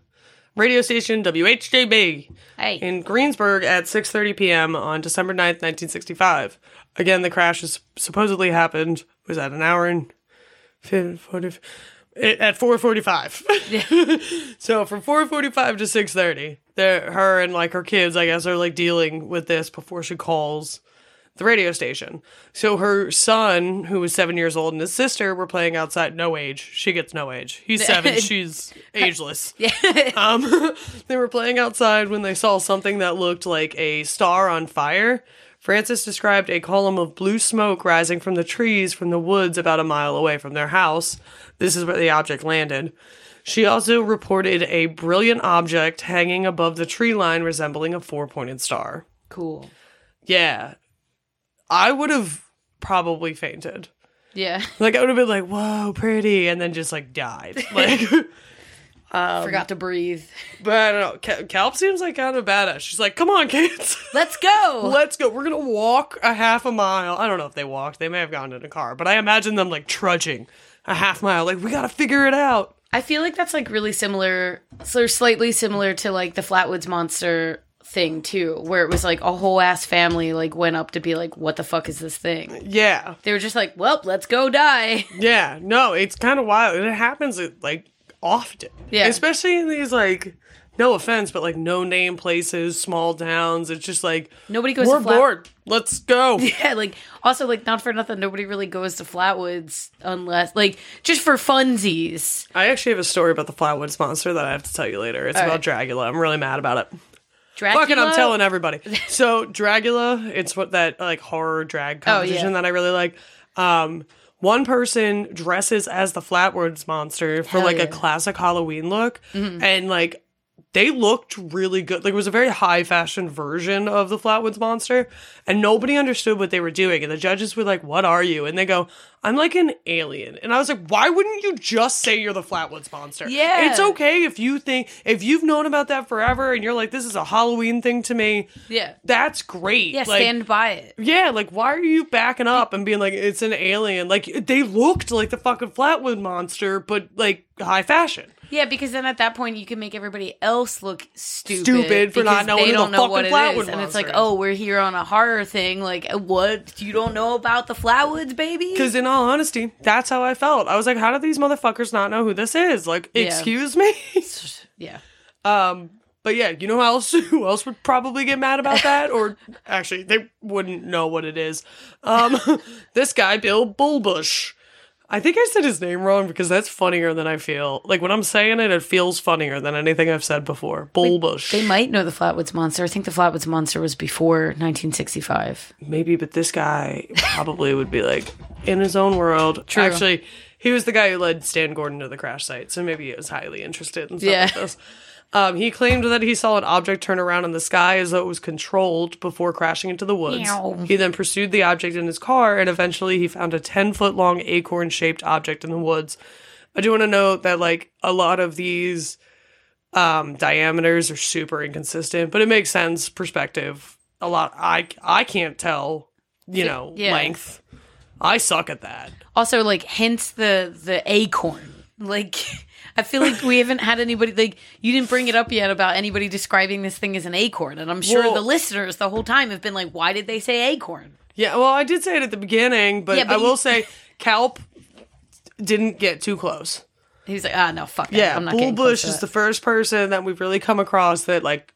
radio station WHJB Hey, in Greensburg at 6:30 p.m. on December 9th, 1965. Again, the crash is supposedly happened was at an hour and fif- 40 it- at 4:45. so from 4:45 to 6:30, there her and like her kids, I guess, are like dealing with this before she calls the radio station. So her son, who was seven years old, and his sister were playing outside. No age. She gets no age. He's seven. she's ageless. um, they were playing outside when they saw something that looked like a star on fire. Frances described a column of blue smoke rising from the trees from the woods about a mile away from their house. This is where the object landed. She also reported a brilliant object hanging above the tree line resembling a four pointed star. cool. Yeah. I would have probably fainted. Yeah, Like I would have been like, "Whoa, pretty," and then just like died. Like, forgot um, to breathe. but I don't know. Kalp seems like kind of badass. She's like, "Come on, kids, Let's go. let's go. We're gonna walk a half a mile. I don't know if they walked. They may have gone in a car, but I imagine them like trudging a half mile. Like, we gotta figure it out. I feel like that's like really similar, so slightly similar to like the Flatwoods Monster thing too, where it was like a whole ass family like went up to be like, "What the fuck is this thing?" Yeah, They were just like, "Well, let's go die." yeah. No, it's kind of wild. It happens like often. Yeah. especially in these like. No offense, but like no name places, small towns. It's just like Nobody goes we're to Flat- bored. Let's go. Yeah, like also like not for nothing, nobody really goes to Flatwoods unless like just for funsies. I actually have a story about the Flatwoods monster that I have to tell you later. It's All about Dragula. I'm really mad about it. Dracula. Fucking, I'm telling everybody. So Dragula, it's what that like horror drag Oh, yeah. competition that I really like. Um, one person dresses as the Flatwoods monster for Hell like yeah. a classic Halloween look, mm-hmm. and like they looked really good. Like it was a very high fashion version of the Flatwoods Monster, and nobody understood what they were doing. And the judges were like, "What are you?" And they go, "I'm like an alien." And I was like, "Why wouldn't you just say you're the Flatwoods Monster? Yeah. it's okay if you think if you've known about that forever, and you're like, this is a Halloween thing to me. Yeah. That's great. Yeah, Like, stand by it. yeah, like why are you backing up and being like it's an alien? Like they looked like the fucking Flatwood monster, but like high fashion. Yeah, because then at that point you can make everybody else look stupid, Stupid for not knowing they don't the know what it is, and it's like, oh, we're here on a horror thing. Like, what? You don't know about the Flatwoods, baby? Because in all honesty, that's how I felt. I was like, how do these motherfuckers not know who this is? Like, Yeah. excuse me. yeah, um, but yeah, you know who else? Who else would probably get mad about that? Or actually, they wouldn't know what it is. Um, this guy, Bill Bullbush. I think I said his name wrong because that's funnier than I feel. Like when I'm saying it, it feels funnier than anything I've said before. Bullbush. they might know the Flatwoods Monster. I think the Flatwoods Monster was before 1965. maybe, but this guy probably would be like in his own world. True. Actually, he was the guy who led Stan Gordon to the crash site, so maybe he was highly interested in stuff Yeah. like this. Um, he claimed that he saw an object turn around in the sky as though it was controlled before crashing into the woods. Meow. He then pursued the object in his car, and eventually he found a 10 foot long acorn shaped object in the woods. I do want to note that, like, a lot of these um, diameters are super inconsistent, but it makes sense perspective. A lot, I I can't tell, you know, Yeah. length. I suck at that. Also, like, hence the the acorn. Like, I feel like we haven't had anybody like you didn't bring it up yet about anybody describing this thing as an acorn, and I'm sure Well- the listeners the whole time have been like, "Why did they say acorn?" Yeah, well, I did say it at the beginning, but, Yeah, but I will say Kelp didn't get too close. He's like, "Ah, no, fuck. Yeah, I'm not Bullbush to is that." the first person that we've really come across that like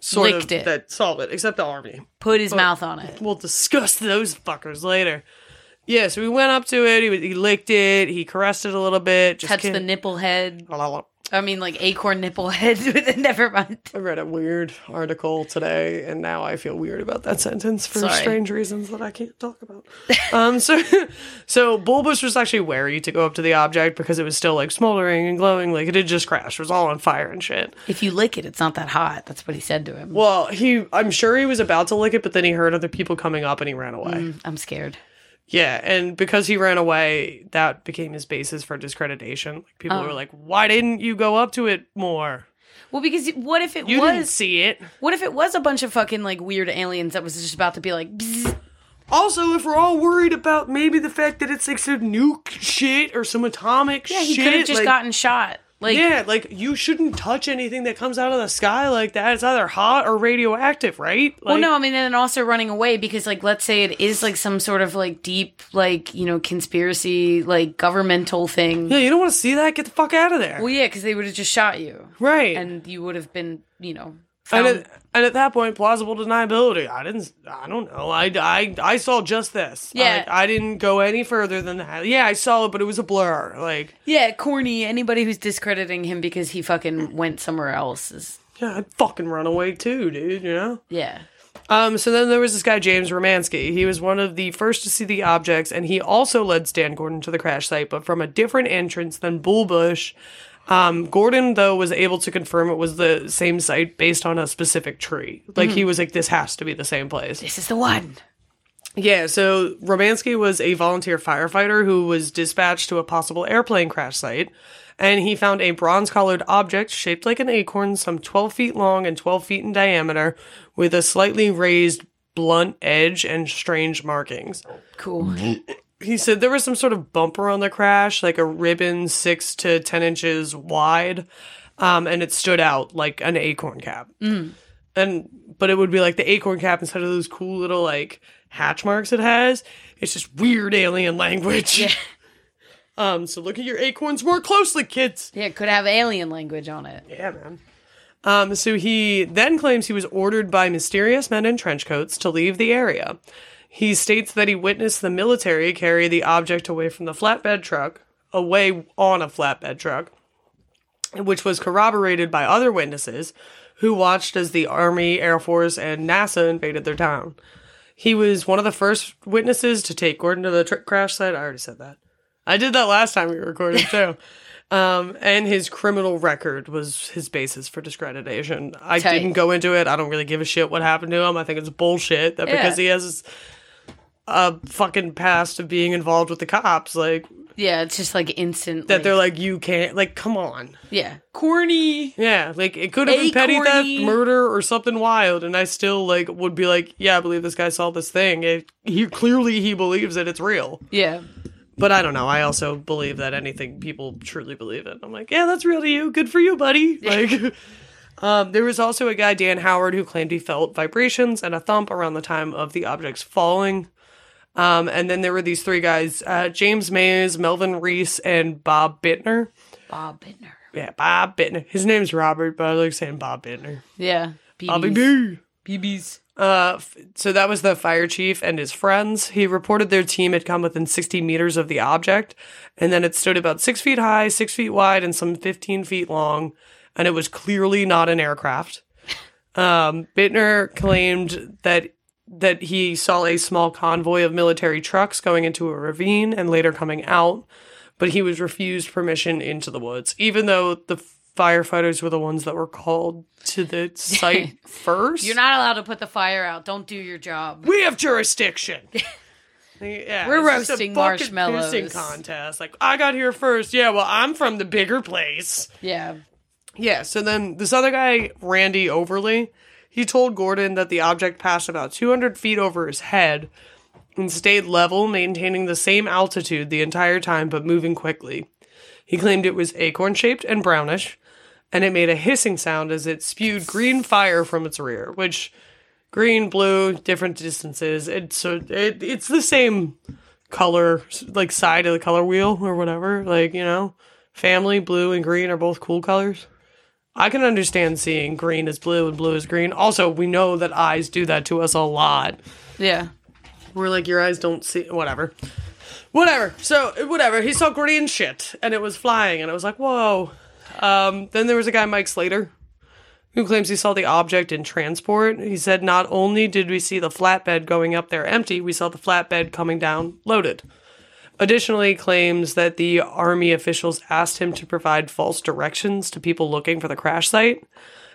sort Licked of it. that solved it, except the army. put his mouth on it." We'll discuss those fuckers later. Yeah, so we went up to it. He, he licked it. He caressed it a little bit. Just Touch the kid- nipple head. I mean, like acorn nipple head. Never mind. I read a weird article today, and now I feel weird about that sentence for Sorry. strange reasons that I can't talk about. um, so, so Bulbous was actually wary to go up to the object because it was still like smoldering and glowing, like it had just crashed. It was all on fire and shit. If you lick it, it's not that hot. That's what he said to him. Well, he, I'm sure he was about to lick it, but then he heard other people coming up and he ran away. I'm scared. Yeah, and because he ran away, that became his basis for discreditation. Like people Oh. were like, "Why didn't you go up to it more? Well, because what if it You didn't was? see it." What if it was a bunch of fucking like weird aliens that was just about to be like? Bzz. Also, if we're all worried about maybe the fact that it's like some nuke shit or some atomic Yeah, he could have just like, gotten shot. Like, yeah, like you shouldn't touch anything that comes out of the sky like that. It's either hot or radioactive, right? Like, well, no, I mean, and then also running away because, like, let's say it is like some sort of like deep, like you know, conspiracy, like governmental thing. Yeah, you don't want to see that. Get the fuck out of there. Well, yeah, because they would have just shot you, right. and you would have been, you know, And at, and at that point, plausible deniability. I didn't. I don't know. I, I, I saw just this. Yeah. Like, I didn't go any further than that. Yeah, I saw it, but it was a blur. Like, yeah, corny. Anybody who's discrediting him because he fucking went somewhere else is, yeah, I'd fucking run away too, dude. You know. yeah. Um. So then there was this guy James Romansky. He was one of the first to see the objects, and he also led Stan Gordon to the crash site, but from a different entrance than Bullbush. Um, Gordon, though, was able to confirm it was the same site based on a specific tree. Like he was like, "This has to be the same place." This is the one. Yeah, so Romansky was a volunteer firefighter who was dispatched to a possible airplane crash site, and he found a bronze colored object shaped like an acorn, some 12 feet long and 12 feet in diameter, with a slightly raised blunt edge and strange markings. Cool. He said there was some sort of bumper on the crash, like a ribbon six to 10 inches wide, um, and it stood out like an acorn cap. And, but it would be like the acorn cap instead of those cool little like hatch marks it has. It's just weird alien language. Yeah. um, so look at your acorns more closely, kids. Yeah, it could have alien language on it. Yeah, man. Um, so he then claims he was ordered by mysterious men in trench coats to leave the area. He states that he witnessed the military carry the object away from the flatbed truck, away on a flatbed truck, which was corroborated by other witnesses who watched as the Army, Air Force, and NASA invaded their town. He was one of the first witnesses to take Gordon to the tr- crash site. I already said that. I did that last time we recorded too. Um, and his criminal record was his basis for discreditation. I Tight. didn't go into it. I don't really give a shit what happened to him. I think it's bullshit that Yeah. because he has a fucking past of being involved with the cops, like Yeah, it's just like instant. that they're like you can't like come on. yeah, corny. Yeah, like it could have been petty Acorny. theft, murder, or something wild, and I still like would be like, yeah, I believe this guy saw this thing. It, he clearly he believes that it's real. Yeah, But I don't know. I also believe that anything people truly believe in. I'm like, yeah, that's real to you. Good for you, buddy. Like, um, there was also a guy, Dan Howard, who claimed he felt vibrations and a thump around the time of the objects falling. Um, and then there were these three guys: uh, James Mays, Melvin Reese, and Bob Bittner. Bob Bittner. Yeah, Bob Bittner. His name's Robert, but I like saying Bob Bittner. Yeah, Bobby BBs. B. BBs. Uh, f- so that was the fire chief and his friends. He reported their team had come within 60 meters of the object, and then it stood about six feet high, six feet wide, and some 15 feet long, and it was clearly not an aircraft. Um, Bittner claimed that that he saw a small convoy of military trucks going into a ravine and later coming out, but he was refused permission into the woods, even though the firefighters were the ones that were called to the site first. You're not allowed to put the fire out. Don't do your job. We have jurisdiction. Yeah, We're roasting marshmallows. contest. Like I got here first. Yeah, well, I'm from the bigger place. Yeah. Yeah. So then this other guy, Randy Overly, he told Gordon that the object passed about 200 feet over his head and stayed level, maintaining the same altitude the entire time, but moving quickly. He claimed it was acorn shaped and brownish, and it made a hissing sound as it spewed green fire from its rear, which green, blue, different distances. It's so it, it's the same color, like side of the color wheel or whatever. Like you know, family blue and green are both cool colors. I can understand seeing green as blue and blue as green. Also, we know that eyes do that to us a lot. Yeah. We're like, your eyes don't see, whatever. Whatever. So, whatever. He saw green shit and it was flying, and I was like, whoa. Um, then there was a guy, Mike Slater, who claims he saw the object in transport. He said, not only did we see the flatbed going up there empty, we saw the flatbed coming down loaded. Additionally, claims that the army officials asked him to provide false directions to people looking for the crash site,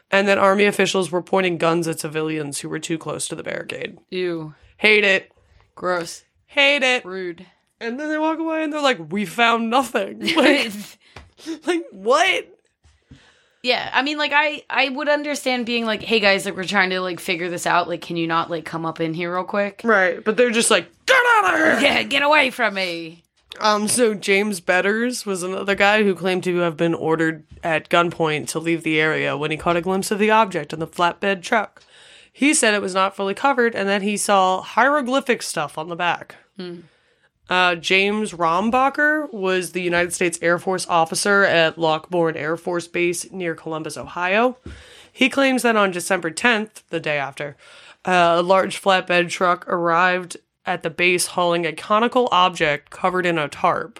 and that army officials were pointing guns at civilians who were too close to the barricade. Ew. Hate it. Gross. Hate it. Rude. And then they walk away and they're like, we found nothing. Like, like what? yeah. I mean, like, I I would understand being like, hey guys, like we're trying to like figure this out. Like, can you not like come up in here real quick? Right. But they're just like, get out of here. Yeah, get away from me. Um, so James Betters was another guy who claimed to have been ordered at gunpoint to leave the area when he caught a glimpse of the object in the flatbed truck. He said it was not fully covered and that he saw hieroglyphic stuff on the back. Uh, James Rombacher was the United States Air Force officer at Lockbourne Air Force Base near Columbus, Ohio. He claims that on December 10th, the day after, uh, a large flatbed truck arrived at the base hauling a conical object covered in a tarp.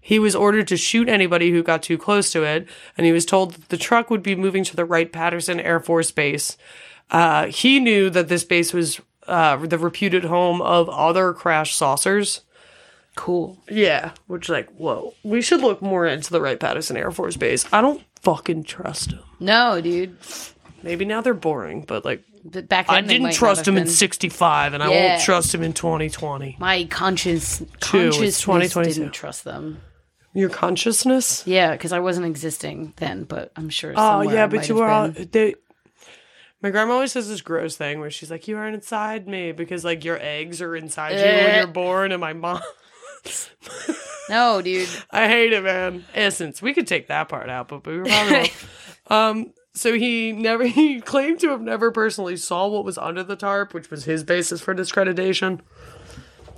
He was ordered to shoot anybody who got too close to it, and he was told that the truck would be moving to the Wright Patterson Air Force Base. Uh, he knew that this base was uh, the reputed home of other crash saucers. Cool. Yeah, which like, whoa, we should look more into the Wright Patterson Air Force Base. I don't fucking trust them. No, dude. Maybe now they're boring, but like, But back then I didn't trust him in '65, and I Yeah. won't trust him in 2020. My conscience, consciousness 2022. didn't trust them. Your consciousness? Yeah, because I wasn't existing then, but I'm sure. Oh somewhere yeah, I but might you have were all. been. They, my grandma always says this gross thing where she's like, "You aren't inside me because like your eggs are inside you when Eh. you're born." And my mom, No, dude. I hate it, man. Essence. We could take that part out, but we were probably. um. So he never. He claimed to have never personally saw what was under the tarp, which was his basis for discreditation.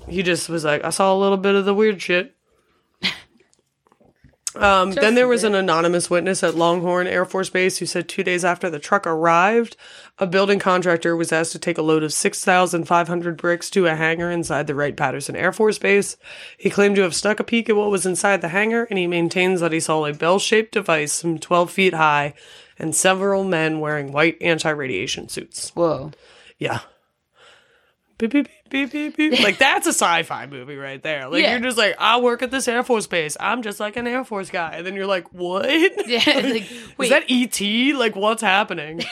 He just was like, I saw a little bit of the weird shit. Um, then there was an anonymous witness at Longhorn Air Force Base who said two days after the truck arrived, a building contractor was asked to take a load of 6,500 bricks to a hangar inside the Wright Patterson Air Force Base. He claimed to have snuck a peek at what was inside the hangar, and he maintains that he saw a bell shaped device some 12 feet high and several men wearing white anti radiation suits. Whoa. Yeah. Beep, beep, beep. beep beep beep. Like that's a sci-fi movie right there. Like Yeah. you're just like, I work at this Air Force base. I'm just like an Air Force guy, and then you're like, what? Yeah, like, wait. Is that ET? Like what's happening?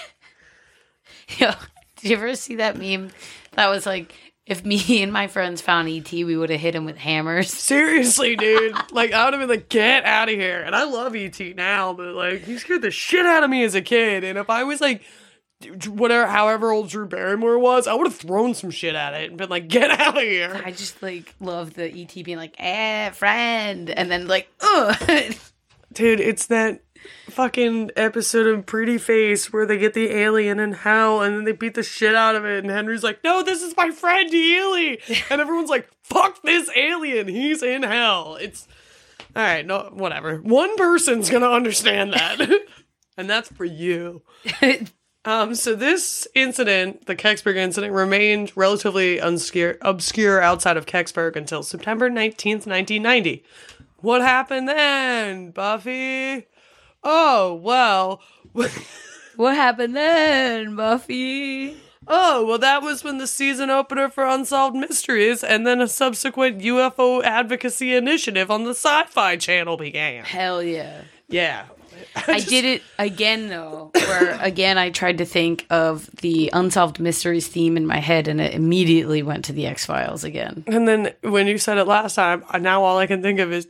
Yo, did you ever see that meme? That was like, if me and my friends found ET, we would have hit him with hammers. Seriously, dude. Like I would have been like, get out of here. And I love ET now, but like he scared the shit out of me as a kid. And if I was like whatever however old Drew Barrymore was, I would have thrown some shit at it and been like, get out of here. I just like love the ET being like, eh, friend, and then like, ugh. Dude, it's that fucking episode of Pretty Face where they get the alien in hell and then they beat the shit out of it and Henry's like, No, this is my friend Healy and everyone's like, Fuck this alien, he's in hell. It's alright, no whatever. One person's gonna understand that. and that's for you. Um, so this incident, the Kecksburg incident, remained relatively unscure, obscure outside of Kecksburg until September 19th, 1990. What happened then, Buffy? Oh, well. what happened then, Buffy? Oh, well, that was when the season opener for Unsolved Mysteries and then a subsequent UFO advocacy initiative on the Sci Fi Channel began. Hell yeah. Yeah. I did it again though, where again I tried to think of the unsolved mysteries theme in my head, and it immediately went to the X Files again. And then when you said it last time, now all I can think of is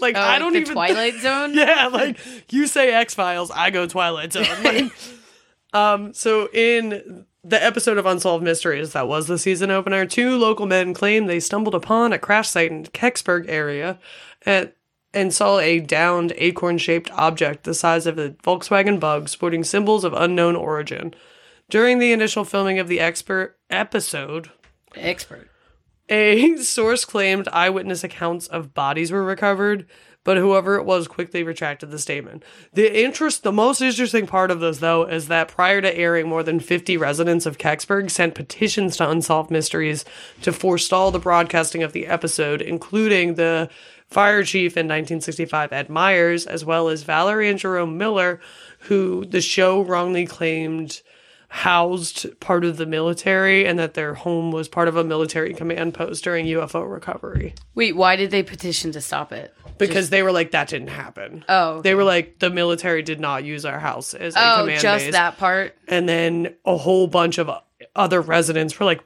like I don't Oh, the even Twilight Zone. yeah, like you say X Files, I go Twilight Zone. Like, um, so in the episode of Unsolved Mysteries that was the season opener, two local men claimed they stumbled upon a crash site in Kecksburg area and and saw a downed acorn-shaped object the size of a Volkswagen Bug sporting symbols of unknown origin. During the initial filming of the expert episode, Expert. a source claimed eyewitness accounts of bodies were recovered, but whoever it was quickly retracted the statement. The interest, the most interesting part of this, though, is that prior to airing, more than 50 residents of Kecksburg sent petitions to Unsolved Mysteries to forestall the broadcasting of the episode, including the fire chief in 1965, Ed Myers, as well as Valerie and Jerome Miller, who the show wrongly claimed housed part of the military and that their home was part of a military command post during UFO recovery. Wait, why did they petition to stop it? Because they were like, that didn't happen. Oh, okay. They were like, the military did not use our house as a Oh, command just base. that part. And then a whole bunch of other residents were like,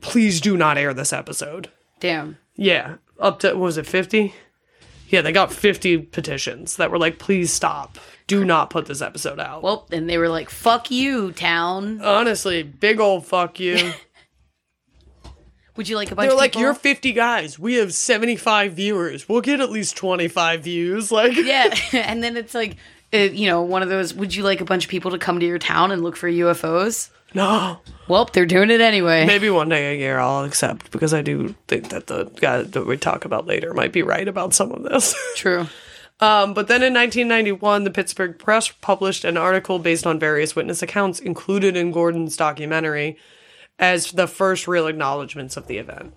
please do not air this episode. Damn. Yeah. Up to, what was it 50? Yeah, they got 50 petitions that were like, please stop. Do not put this episode out. Well, and they were like, "Fuck you, town." Honestly, big old fuck you. Would you like a bunch? They're of like, people? you're 50 guys. We have 75 viewers. We'll get at least 25 views. Like, yeah, and then it's like, uh, you know, one of those. Would you like a bunch of people to come to your town and look for UFOs? No. Well, they're doing it anyway. Maybe one day a year I'll accept because I do think that the guy that we talk about later might be right about some of this. True. Um, but then in 1991, the Pittsburgh Press published an article based on various witness accounts included in Gordon's documentary as the first real acknowledgments of the event.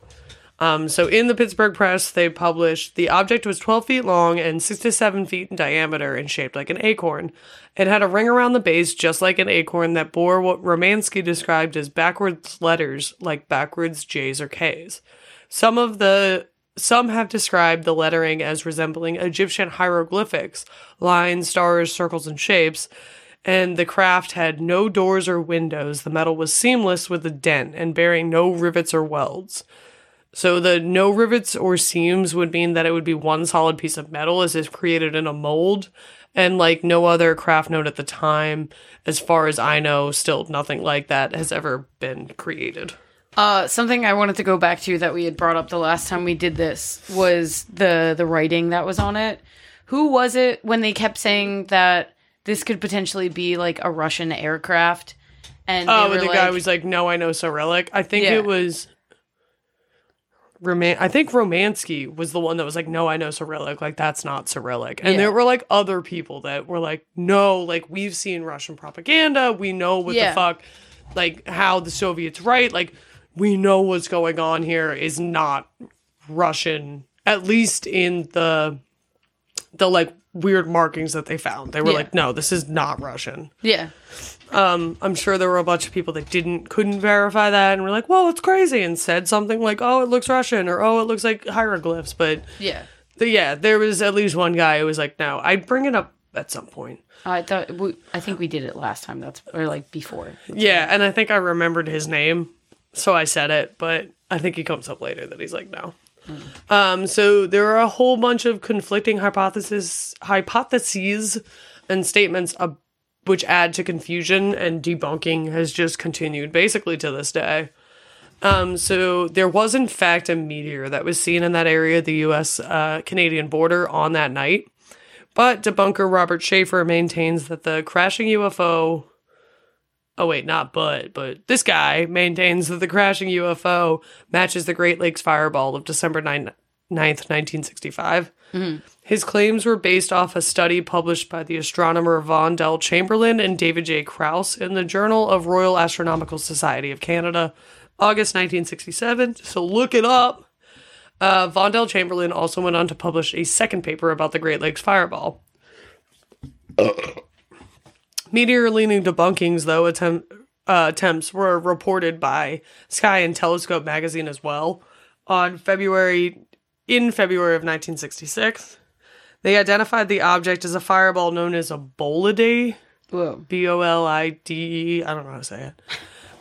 Um, so in the Pittsburgh Press, they published the object was 12 feet long and 6 to 7 feet in diameter and shaped like an acorn. It had a ring around the base just like an acorn that bore what Romansky described as backwards letters like backwards J's or K's. Some of the some have described the lettering as resembling Egyptian hieroglyphics, lines, stars, circles, and shapes, and the craft had no doors or windows. The metal was seamless with a dent and bearing no rivets or welds. So the no rivets or seams would mean that it would be one solid piece of metal as if created in a mold, and like no other craft note at the time, as far as I know, still nothing like that has ever been created. Uh, something I wanted to go back to that we had brought up the last time we did this was the the writing that was on it. Who was it when they kept saying that this could potentially be like a Russian aircraft? And Oh, and the guy was like, "No, I know Cyrillic." I think Yeah. it was. Roman- I think Romansky was the one that was like, "No, I know Cyrillic." Like that's not Cyrillic. And Yeah. there were like other people that were like, "No, like we've seen Russian propaganda. We know what Yeah. the fuck, like how the Soviets write. Like we know what's going on here is not Russian. At least in the the like weird markings that they found. They were Yeah. like, no, this is not Russian. Yeah. I'm sure there were a bunch of people that didn't couldn't verify that and were like, "Whoa, it's crazy," and said something like, "Oh, it looks Russian," or "Oh, it looks like hieroglyphs." But Yeah. the, yeah, there was at least one guy who was like, "No, I'd bring it up at some point." I thought we, I think we did it last time. That's or like before. Yeah, and I think I remembered his name, so I said it. But I think he comes up later that he's like, "No." Um, so there are a whole bunch of conflicting hypotheses, hypotheses, and statements uh, which add to confusion, and debunking has just continued basically to this day. Um, so there was in fact a meteor that was seen in that area the U.S. Uh, Canadian border on that night, but debunker Robert Sheaffer maintains that the crashing UFO. Oh wait, not but, but this guy maintains that the crashing UFO matches the Great Lakes fireball of December 9th, 1965. His claims were based off a study published by the astronomer Von Del Chamberlain and David J. Krause in the Journal of Royal Astronomical Society of Canada, August 1967. So look it up. Uh, Von Del Chamberlain also went on to publish a second paper about the Great Lakes fireball. Meteor leaning debunkings, though, attempt, uh, attempts were reported by Sky and Telescope magazine as well on February in February of 1966. They identified the object as a fireball known as a Bolide, Whoa. B O L I D E, I don't know how to say it,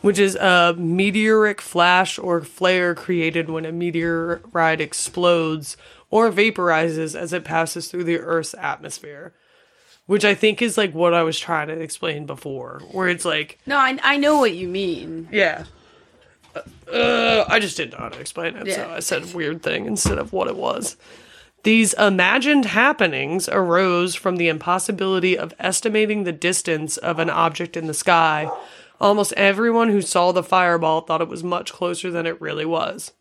which is a meteoric flash or flare created when a meteorite explodes or vaporizes as it passes through the Earth's atmosphere. Which I think is like what I was trying to explain before, where it's like, No, I I know what you mean. yeah. Uh, I just didn't know how to explain it, so I said weird thing instead of what it was. These imagined happenings arose from the impossibility of estimating the distance of an object in the sky. Almost everyone who saw the fireball thought it was much closer than it really was.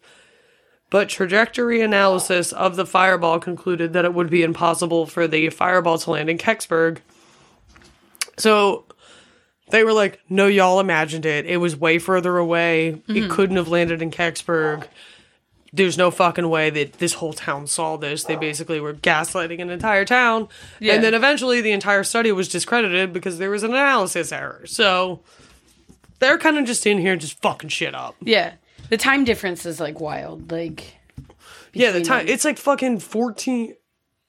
But trajectory analysis of the fireball concluded that it would be impossible for the fireball to land in Kecksburg. So they were like, no, y'all imagined it. It was way further away. It mm-hmm. couldn't have landed in Kecksburg. There's no fucking way that this whole town saw this. They basically were gaslighting an entire town. Yeah. And then eventually the entire study was discredited because there was an analysis error. So they're kind of just in here just fucking shit up. Yeah. The time difference is like wild. Like Yeah, the time them. it's like fucking 14,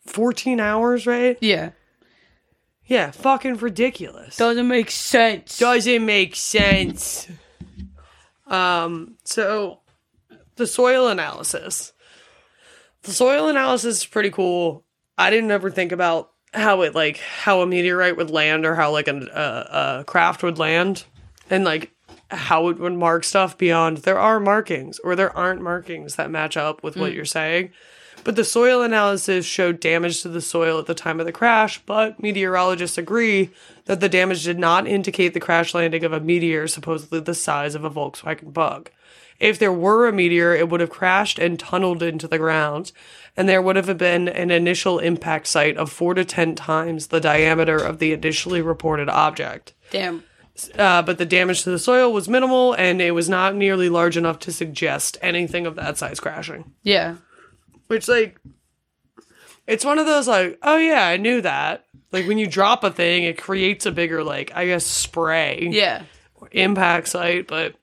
14 hours, right? Yeah. Yeah, fucking ridiculous. Doesn't make sense. doesn't make sense. Um, so the soil analysis. The soil analysis is pretty cool. I didn't ever think about how it like how a meteorite would land or how like a, a, a craft would land and like how it would mark stuff beyond there are markings or there aren't markings that match up with what mm. you're saying. But the soil analysis showed damage to the soil at the time of the crash, but meteorologists agree that the damage did not indicate the crash landing of a meteor supposedly the size of a Volkswagen bug. If there were a meteor, it would have crashed and tunneled into the ground, and there would have been an initial impact site of 4 to 10 times the diameter of the initially reported object Damn. uh, but the damage to the soil was minimal and it was not nearly large enough to suggest anything of that size crashing. Yeah. Which, like, it's one of those, like, oh yeah, I knew that. Like, when you drop a thing, it creates a bigger, like, I guess, spray Yeah. impact site, but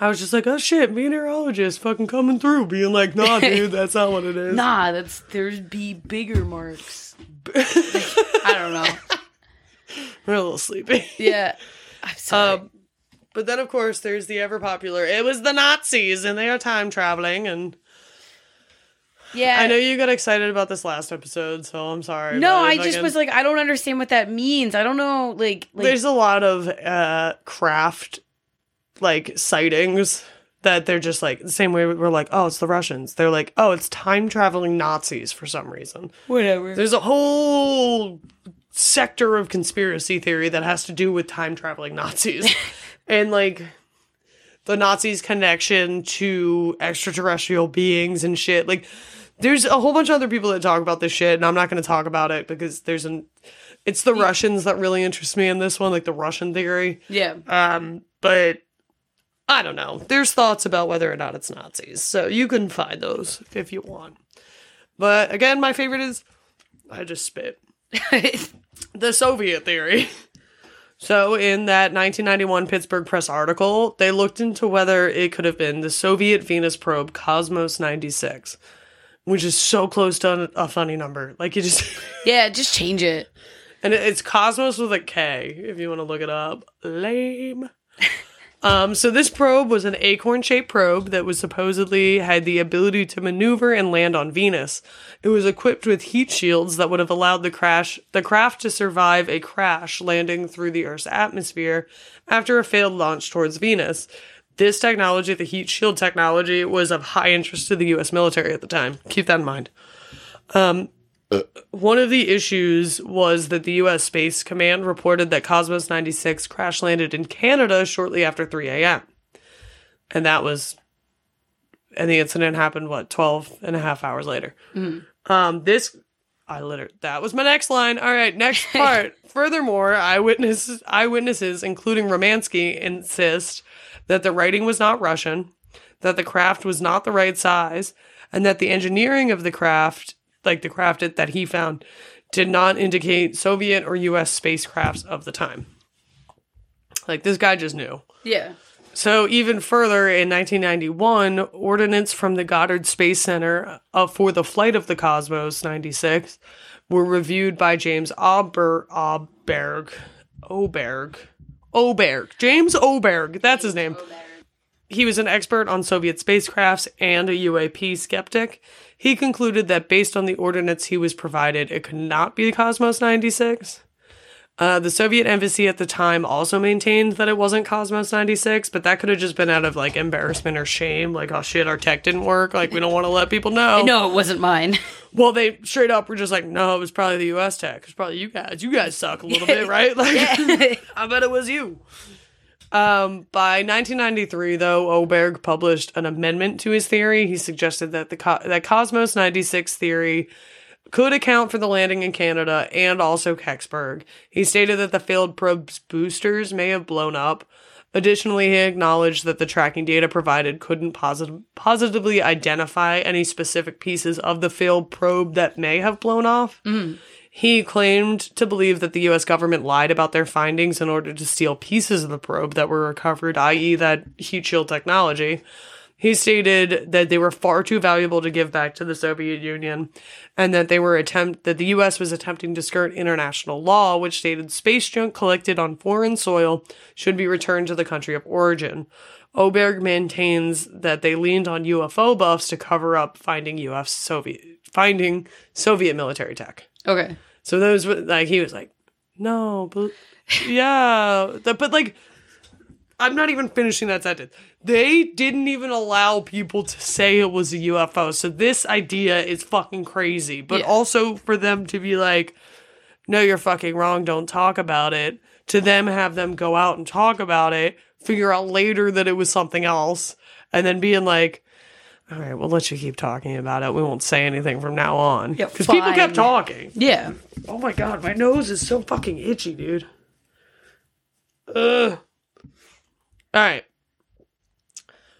I was just like, oh shit, meteorologist fucking coming through, being like, nah, dude, that's not what it is. Nah, that's there'd be bigger marks. I don't know. We're a little sleepy. Yeah. I'm sorry. Um, but then, of course, there's the ever popular, it was the Nazis and they are time traveling and. yeah. I know you got excited about this last episode, so I'm sorry. No, I just was like, I don't understand what that means. I don't know, like, like There's a lot of uh craft like sightings that they're just like the same way we're like, oh, it's the Russians. They're like, oh, it's time traveling Nazis for some reason. whatever. There's a whole sector of conspiracy theory that has to do with time traveling Nazis. and like the Nazis' connection to extraterrestrial beings and shit. Like there's a whole bunch of other people that talk about this shit, and I'm not gonna talk about it because there's an it's the Russians that really interest me in this one, like the Russian theory. yeah. Um, but I don't know. There's thoughts about whether or not it's Nazis, so you can find those if you want. But again, my favorite is I just spit. the Soviet theory. So, in that 1991 Pittsburgh Press article, they looked into whether it could have been the Soviet Venus probe Cosmos 96, which is so close to a funny number. Like, you just. yeah, just change it. And it's Cosmos with a K, if you want to look it up. Lame. Um, so this probe was an acorn-shaped probe that was supposedly had the ability to maneuver and land on Venus. It was equipped with heat shields that would have allowed the crash the craft to survive a crash landing through the Earth's atmosphere after a failed launch towards Venus. This technology, the heat shield technology, was of high interest to the US military at the time. Keep that in mind. One of the issues was that the U.S. Space Command reported that Cosmos 96 crash landed in Canada shortly after 3 a.m. And that was, and the incident happened, what, 12 and a half hours later. Um, this, I literally, that was my next line. All right, next part. Furthermore, eyewitnesses, eyewitnesses, including Romansky, insist that the writing was not Russian, that the craft was not the right size, and that the engineering of the craft, like the craft that he found, did not indicate Soviet or US spacecrafts of the time. Like this guy just knew. Yeah. So even further, in 1991, ordnance from the Goddard Space Center uh, for the flight of the Cosmos 96 were reviewed by James Ober- Oberg. Oberg. Oberg. James Oberg. That's his name. He was an expert on Soviet spacecrafts and a UAP skeptic. He concluded that based on the ordnance he was provided, it could not be the Cosmos 96. Uh, the Soviet embassy at the time also maintained that it wasn't Cosmos 96, but that could have just been out of like embarrassment or shame. Like, oh shit, our tech didn't work. Like, we don't want to let people know. No, it wasn't mine. Well, they straight up were just like, no, it was probably the US tech. It's probably you guys. You guys suck a little bit, right? Like, I bet it was you. Um, by 1993, though, Oberg published an amendment to his theory. He suggested that the co- that Cosmos 96 theory could account for the landing in Canada and also Kecksburg. He stated that the failed probe's boosters may have blown up. Additionally, he acknowledged that the tracking data provided couldn't posit- positively identify any specific pieces of the failed probe that may have blown off. He claimed to believe that the US government lied about their findings in order to steal pieces of the probe that were recovered, i.e., that heat shield technology. He stated that they were far too valuable to give back to the Soviet Union and that they were attempt that the US was attempting to skirt international law which stated space junk collected on foreign soil should be returned to the country of origin. Oberg maintains that they leaned on UFO buffs to cover up finding US Soviet finding Soviet military tech. Okay. So those were like he was like, no, but yeah, but like, I'm not even finishing that sentence. They didn't even allow people to say it was a UFO. So this idea is fucking crazy. But Yeah. also for them to be like, no, you're fucking wrong. Don't talk about it. To them have them go out and talk about it, figure out later that it was something else, and then being like. All right, we'll let you keep talking about it. We won't say anything from now on. Yeah, Because people kept talking. Yeah. Oh my god, my nose is so fucking itchy, dude. Ugh. All right.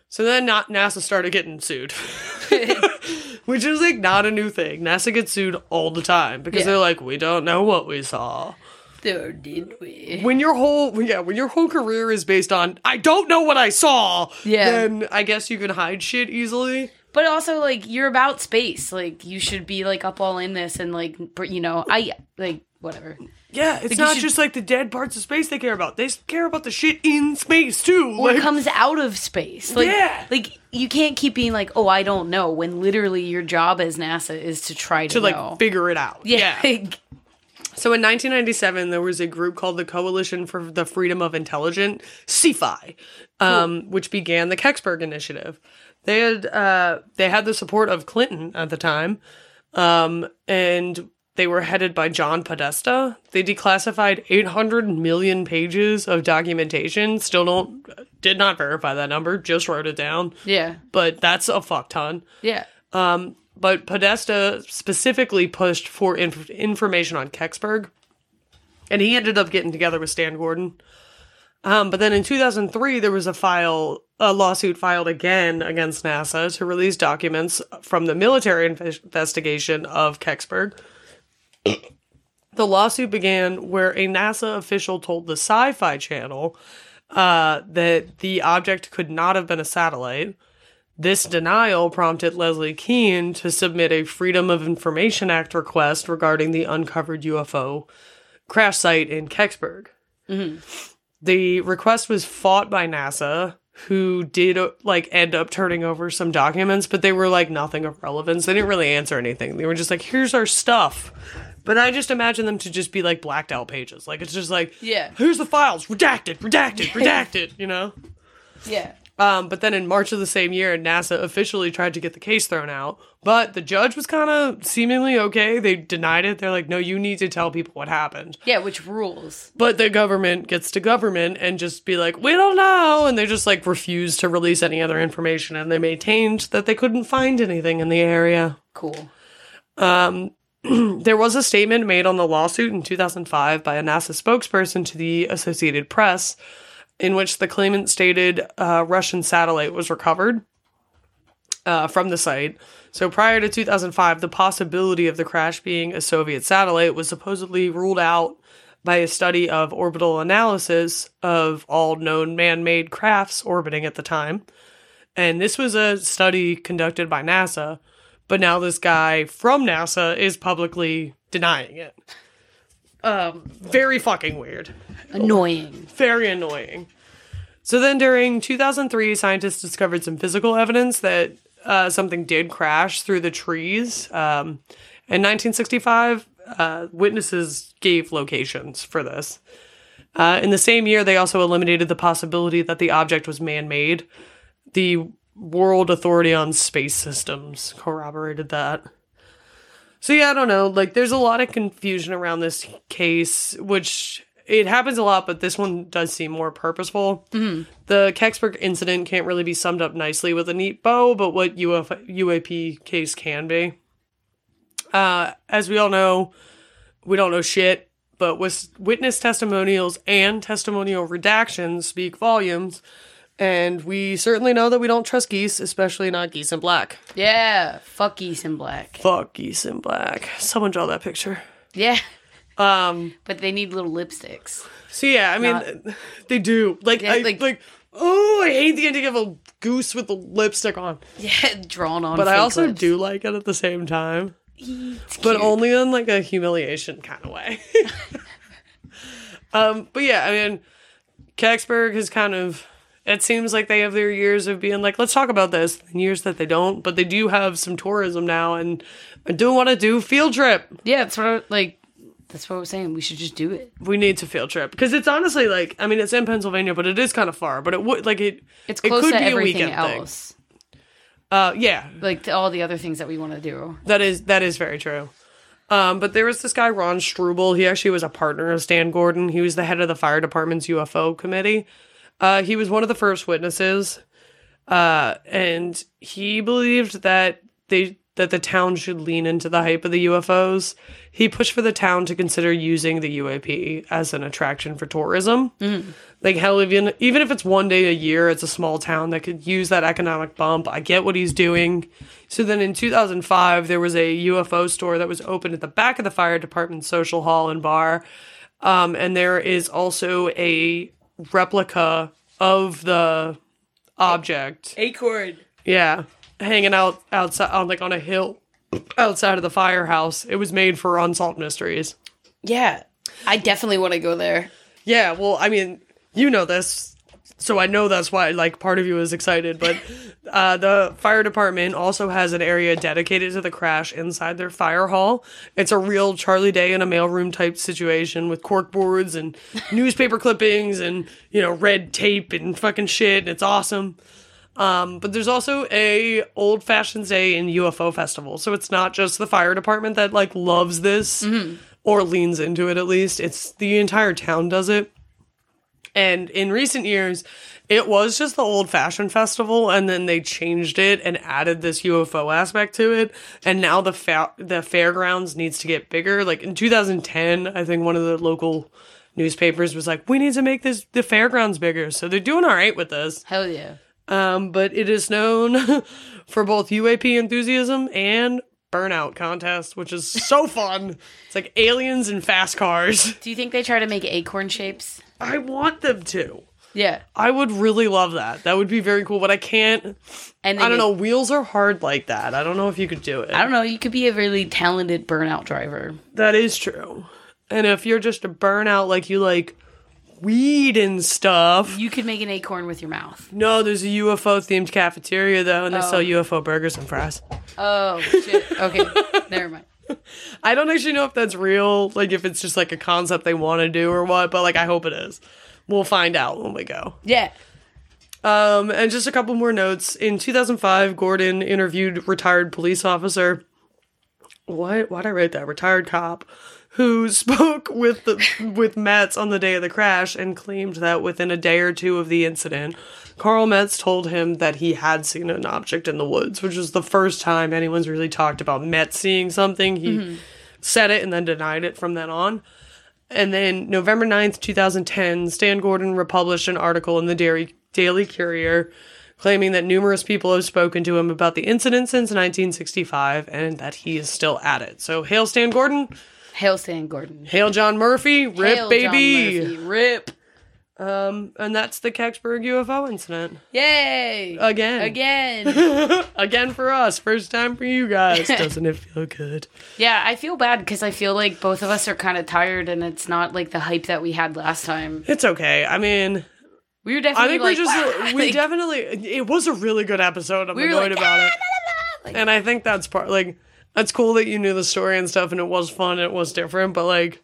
So then not NASA started getting sued. Which is like not a new thing. NASA gets sued all the time because Yeah. they're like, we don't know what we saw. There did we? When your whole yeah, when your whole career is based on I don't know what I saw, Yeah. then I guess you can hide shit easily. But also, like, you're about space. Like, you should be like up all in this, and like, you know, I like whatever. Yeah, it's you not should- just like the dead parts of space they care about. They care about the shit in space too. What Like, comes out of space? Like, Yeah. Like, you can't keep being like, oh, I don't know, when literally your job as NASA is to try to, to like know. figure it out. yeah. So in 1997, there was a group called the Coalition for the Freedom of Intelligence, CFI, um, which began the Kecksburg Initiative. They had uh, they had the support of Clinton at the time, um, and they were headed by John Podesta. They declassified 800 million pages of documentation. Still don't did not verify that number. Just wrote it down, yeah. but that's a fuck ton. Yeah. But Podesta specifically pushed for inf- information on Kecksburg, and he ended up getting together with Stan Gordon. Um, but then in 2003, there was a file, a lawsuit filed again against NASA to release documents from the military inve- investigation of Kecksburg. The lawsuit began where a NASA official told the Sci Fi Channel uh, that the object could not have been a satellite. This denial prompted Leslie Kean to submit a Freedom of Information Act request regarding the uncovered UFO crash site in Kecksburg. The request was fought by NASA, who did uh, like end up turning over some documents, but they were like nothing of relevance. They didn't really answer anything. They were just like, "Here's our stuff." But I just imagine them to just be like blacked out pages. Like it's just like, Yeah. here's the files, redacted, redacted, redacted. You know. Yeah. Um, but then in March of the same year, NASA officially tried to get the case thrown out, but the judge was kind of seemingly okay. They denied it. They're like, no, you need to tell people what happened. Yeah, which rules. But the government gets to government and just be like, we don't know. And they just like refuse to release any other information. And they maintained that they couldn't find anything in the area. Cool. There was a statement made on the lawsuit in 2005 by a NASA spokesperson to the Associated Press in which the claimant stated a Russian satellite was recovered uh, from the site. So prior to 2005, the possibility of the crash being a Soviet satellite was supposedly ruled out by a study of orbital analysis of all known man made crafts orbiting at the time. And this was a study conducted by NASA, but now this guy from NASA is publicly denying it. Um, very fucking weird Annoying. very annoying. So then during 2003, scientists discovered some physical evidence that uh, something did crash through the trees. Um, in 1965, uh, witnesses gave locations for this. Uh, in the same year, they also eliminated the possibility that the object was man made. The World Authority on Space Systems corroborated that. So yeah, I don't know. Like, there's a lot of confusion around this case, which it happens a lot, but this one does seem more purposeful. The Kecksburg incident can't really be summed up nicely with a neat bow, but what UF- UAP case can be. Uh, as we all know, we don't know shit, but with witness testimonials and testimonial redactions speak volumes. And we certainly know that we don't trust geese, especially not geese in black. Yeah. Fuck geese in black. Fuck geese in black. Someone draw that picture. Yeah. Um. But they need little lipsticks. So yeah, I mean, Not- they do. Like, Yeah, I, like- like, oh, I hate the idea of a goose with the lipstick on, Yeah, drawn on. but I also lips. do like it at the same time. It's but cute. only in like a humiliation kind of way. um, but yeah, I mean, Kecksburg has kind of. It seems like they have their years of being like, let's talk about this, and years that they don't. But they do have some tourism now, and I do want to do field trip. Yeah, that's what I, like. That's what I was saying. We should just do it. We need to field trip because it's honestly like, I mean, it's in Pennsylvania, but it is kind of far. But it would like it. It's it close could to be a everything weekend thing. else. Uh, yeah, Like all the other things that we want to do. That is that is very true. Um, but there was this guy Ron Struble. He actually was a partner of Stan Gordon. He was the head of the fire department's UFO committee. Uh, he was one of the first witnesses, uh, and he believed that they that the town should lean into the hype of the UFOs. He pushed for the town to consider using the UAP as an attraction for tourism. Like hell, even even if it's one day a year, it's a small town that could use that economic bump. I get what he's doing. So then in 2005, there was a UFO store that was opened at the back of the fire department social hall and bar, um, and there is also a replica of the object. Acorn. Yeah, hanging out outside on like on a hill outside of the firehouse. It was made for Unsolved Mysteries. Yeah, I definitely want to go there. Yeah, well, I mean, you know this, so I know that's why like part of you is excited. But uh, the fire department also has an area dedicated to the crash inside their fire hall. It's a real Charlie Day in a mailroom type situation with cork boards and newspaper clippings and you know red tape and fucking shit. And it's awesome. Um, but there's also a old fashioned day in UFO festival, so it's not just the fire department that like loves this or leans into it. At least it's the entire town does it. And in recent years, it was just the old fashioned festival, and then they changed it and added this UFO aspect to it. And now the fa- the fairgrounds needs to get bigger. Like in 2010, I think one of the local newspapers was like, "We need to make this the fairgrounds bigger." So they're doing all right with this. Hell yeah. Um, but it is known for both UAP enthusiasm and burnout contest, which is so fun. It's like aliens and fast cars. Do you think they try to make acorn shapes? I want them to. Yeah. I would really love that. That would be very cool, but I can't. And I don't know. Wheels are hard like that. I don't know if you could do it. I don't know. You could be a really talented burnout driver. That is true. And if you're just a burnout, like you like weed and stuff. You could make an acorn with your mouth. No, there's a UFO themed cafeteria though, and they oh. sell UFO burgers and fries. Oh shit. Okay. Never mind. I don't actually know if that's real, like if it's just like a concept they want to do or what, but like I hope it is. We'll find out when we go. Yeah. Um, and just a couple more notes. In 2005, Gordon interviewed retired police officer. What? Why'd I write that? Retired cop who spoke with the with Metz on the day of the crash and claimed that within a day or two of the incident, Carl Metz told him that he had seen an object in the woods, which was the first time anyone's really talked about Metz seeing something. He mm-hmm. said it and then denied it from then on. And then November 9th, 2010, Stan Gordon republished an article in the Dairy, Daily Courier claiming that numerous people have spoken to him about the incident since 1965 and that he is still at it. So, hail Stan Gordon, Hail Stan Gordon. hail John Murphy, rip Hail baby. Murphy. Rip. Um, and that's the Kecksburg UFO incident. Yay. Again. Again. Again for us, first time for you guys. Doesn't it feel good? yeah, I feel bad because I feel like both of us are kind of tired and it's not like the hype that we had last time. It's okay. I mean, We were definitely. I think like, we're just we like, definitely it was a really good episode. I'm we annoyed like, about it. Like- and I think that's part like that's cool that you knew the story and stuff and it was fun and it was different, but like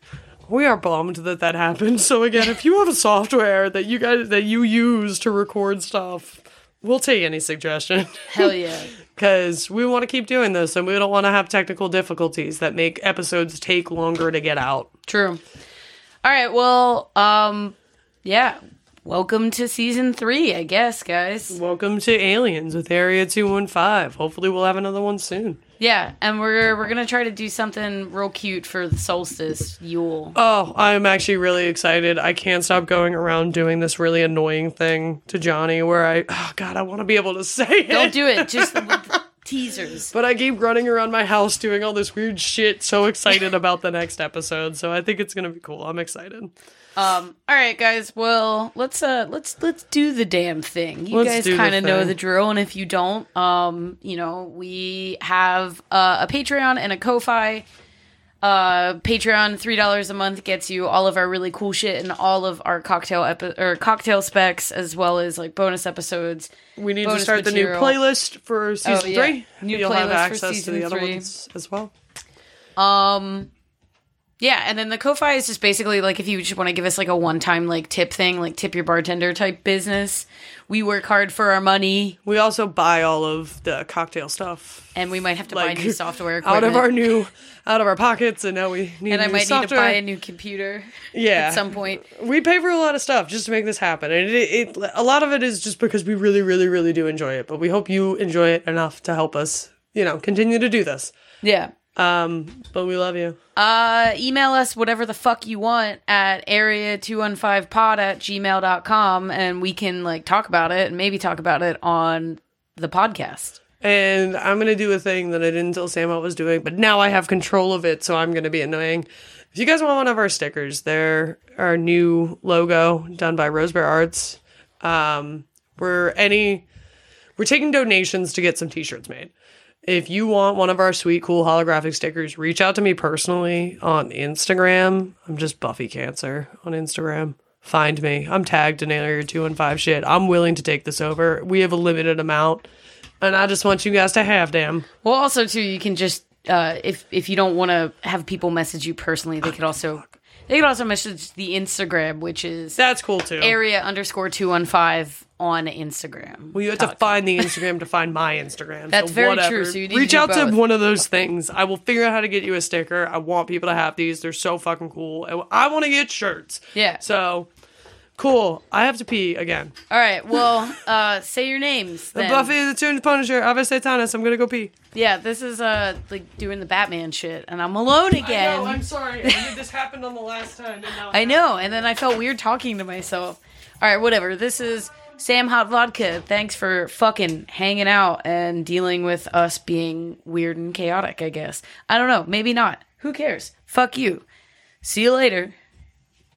we are bummed that that happened. So again, if you have a software that you guys that you use to record stuff, we'll take any suggestion Hell yeah. because we want to keep doing this and we don't want to have technical difficulties that make episodes take longer to get out. True. All right. Well, um, yeah. Welcome to season three, I guess, guys. Welcome to Aliens with Area 215. Hopefully we'll have another one soon. Yeah, and we're we're gonna try to do something real cute for the solstice Yule. Oh, I'm actually really excited. I can't stop going around doing this really annoying thing to Johnny where I, oh God, I want to be able to say it. Don't do it. Just teasers. But I keep running around my house doing all this weird shit, so excited about the next episode. So I think it's going to be cool. I'm excited. Um. All right, guys. Well, let's uh let's let's do the damn thing. You Let's guys kind of know the drill, and if you don't, um, you know, we have uh, a Patreon and a Ko-fi. Uh, Patreon three dollars a month gets you all of our really cool shit and all of our cocktail epi- or cocktail specs as well as like bonus episodes. We need to start the new playlist for season yeah. three. New You'll have playlist for access to season the other three. ones as well. Um yeah, and then the Ko-Fi is just basically like if you just want to give us like a one-time like tip thing, like tip your bartender type business. We work hard for our money, We also buy all of the cocktail stuff and we might have to like buy new software out equipment. of our new out of our pockets, and now we need and I new might need software. to buy a new computer yeah at some point. we pay for a lot of stuff just to make this happen and it, it a lot of it is just because we really really really do enjoy it but we hope you enjoy it enough to help us you know continue to do this Yeah. Um but we love you. Uh, email us whatever the fuck you want at area215pod at gmail.com and we can like talk about it and maybe talk about it on the podcast. and i'm gonna do a thing that i didn't tell sam i was doing but now i have control of it so i'm gonna be annoying. If you guys want one of our stickers they're our new logo done by rosebear arts. Um we're any we're taking donations to get some t-shirts made if you want one of our sweet cool holographic stickers reach out to me personally on instagram. I'm just buffy cancer on instagram. Find me. I'm tagged in area 215 shit. I'm willing to take this over. We have a limited amount and i just want you guys to have them Well, also too, you can just uh, if if you don't want to have people message you personally, they could also they could also message the Instagram, which is that's cool too. area underscore two one five on Instagram. well, you have to find the Instagram to find my Instagram. That's so very whatever. true, so you need reach do out to one of those things. I will figure out how to get you a sticker. I want people to have these. They're so fucking cool. And I want to get shirts. Yeah. So cool. I have to pee again. All right. Well, uh, say your names. Then. Buffy the Tuned Punisher, Ave Satanas. I'm gonna go pee. Yeah, this is uh like doing the Batman shit, and I'm alone again. I know, I'm sorry. this happened on the last time. And now I know, and then I felt weird talking to myself. All right, whatever. This is Sam Hot Vodka, thanks for fucking hanging out and dealing with us being weird and chaotic, I guess. I don't know. Maybe not. Who cares? Fuck you. See you later.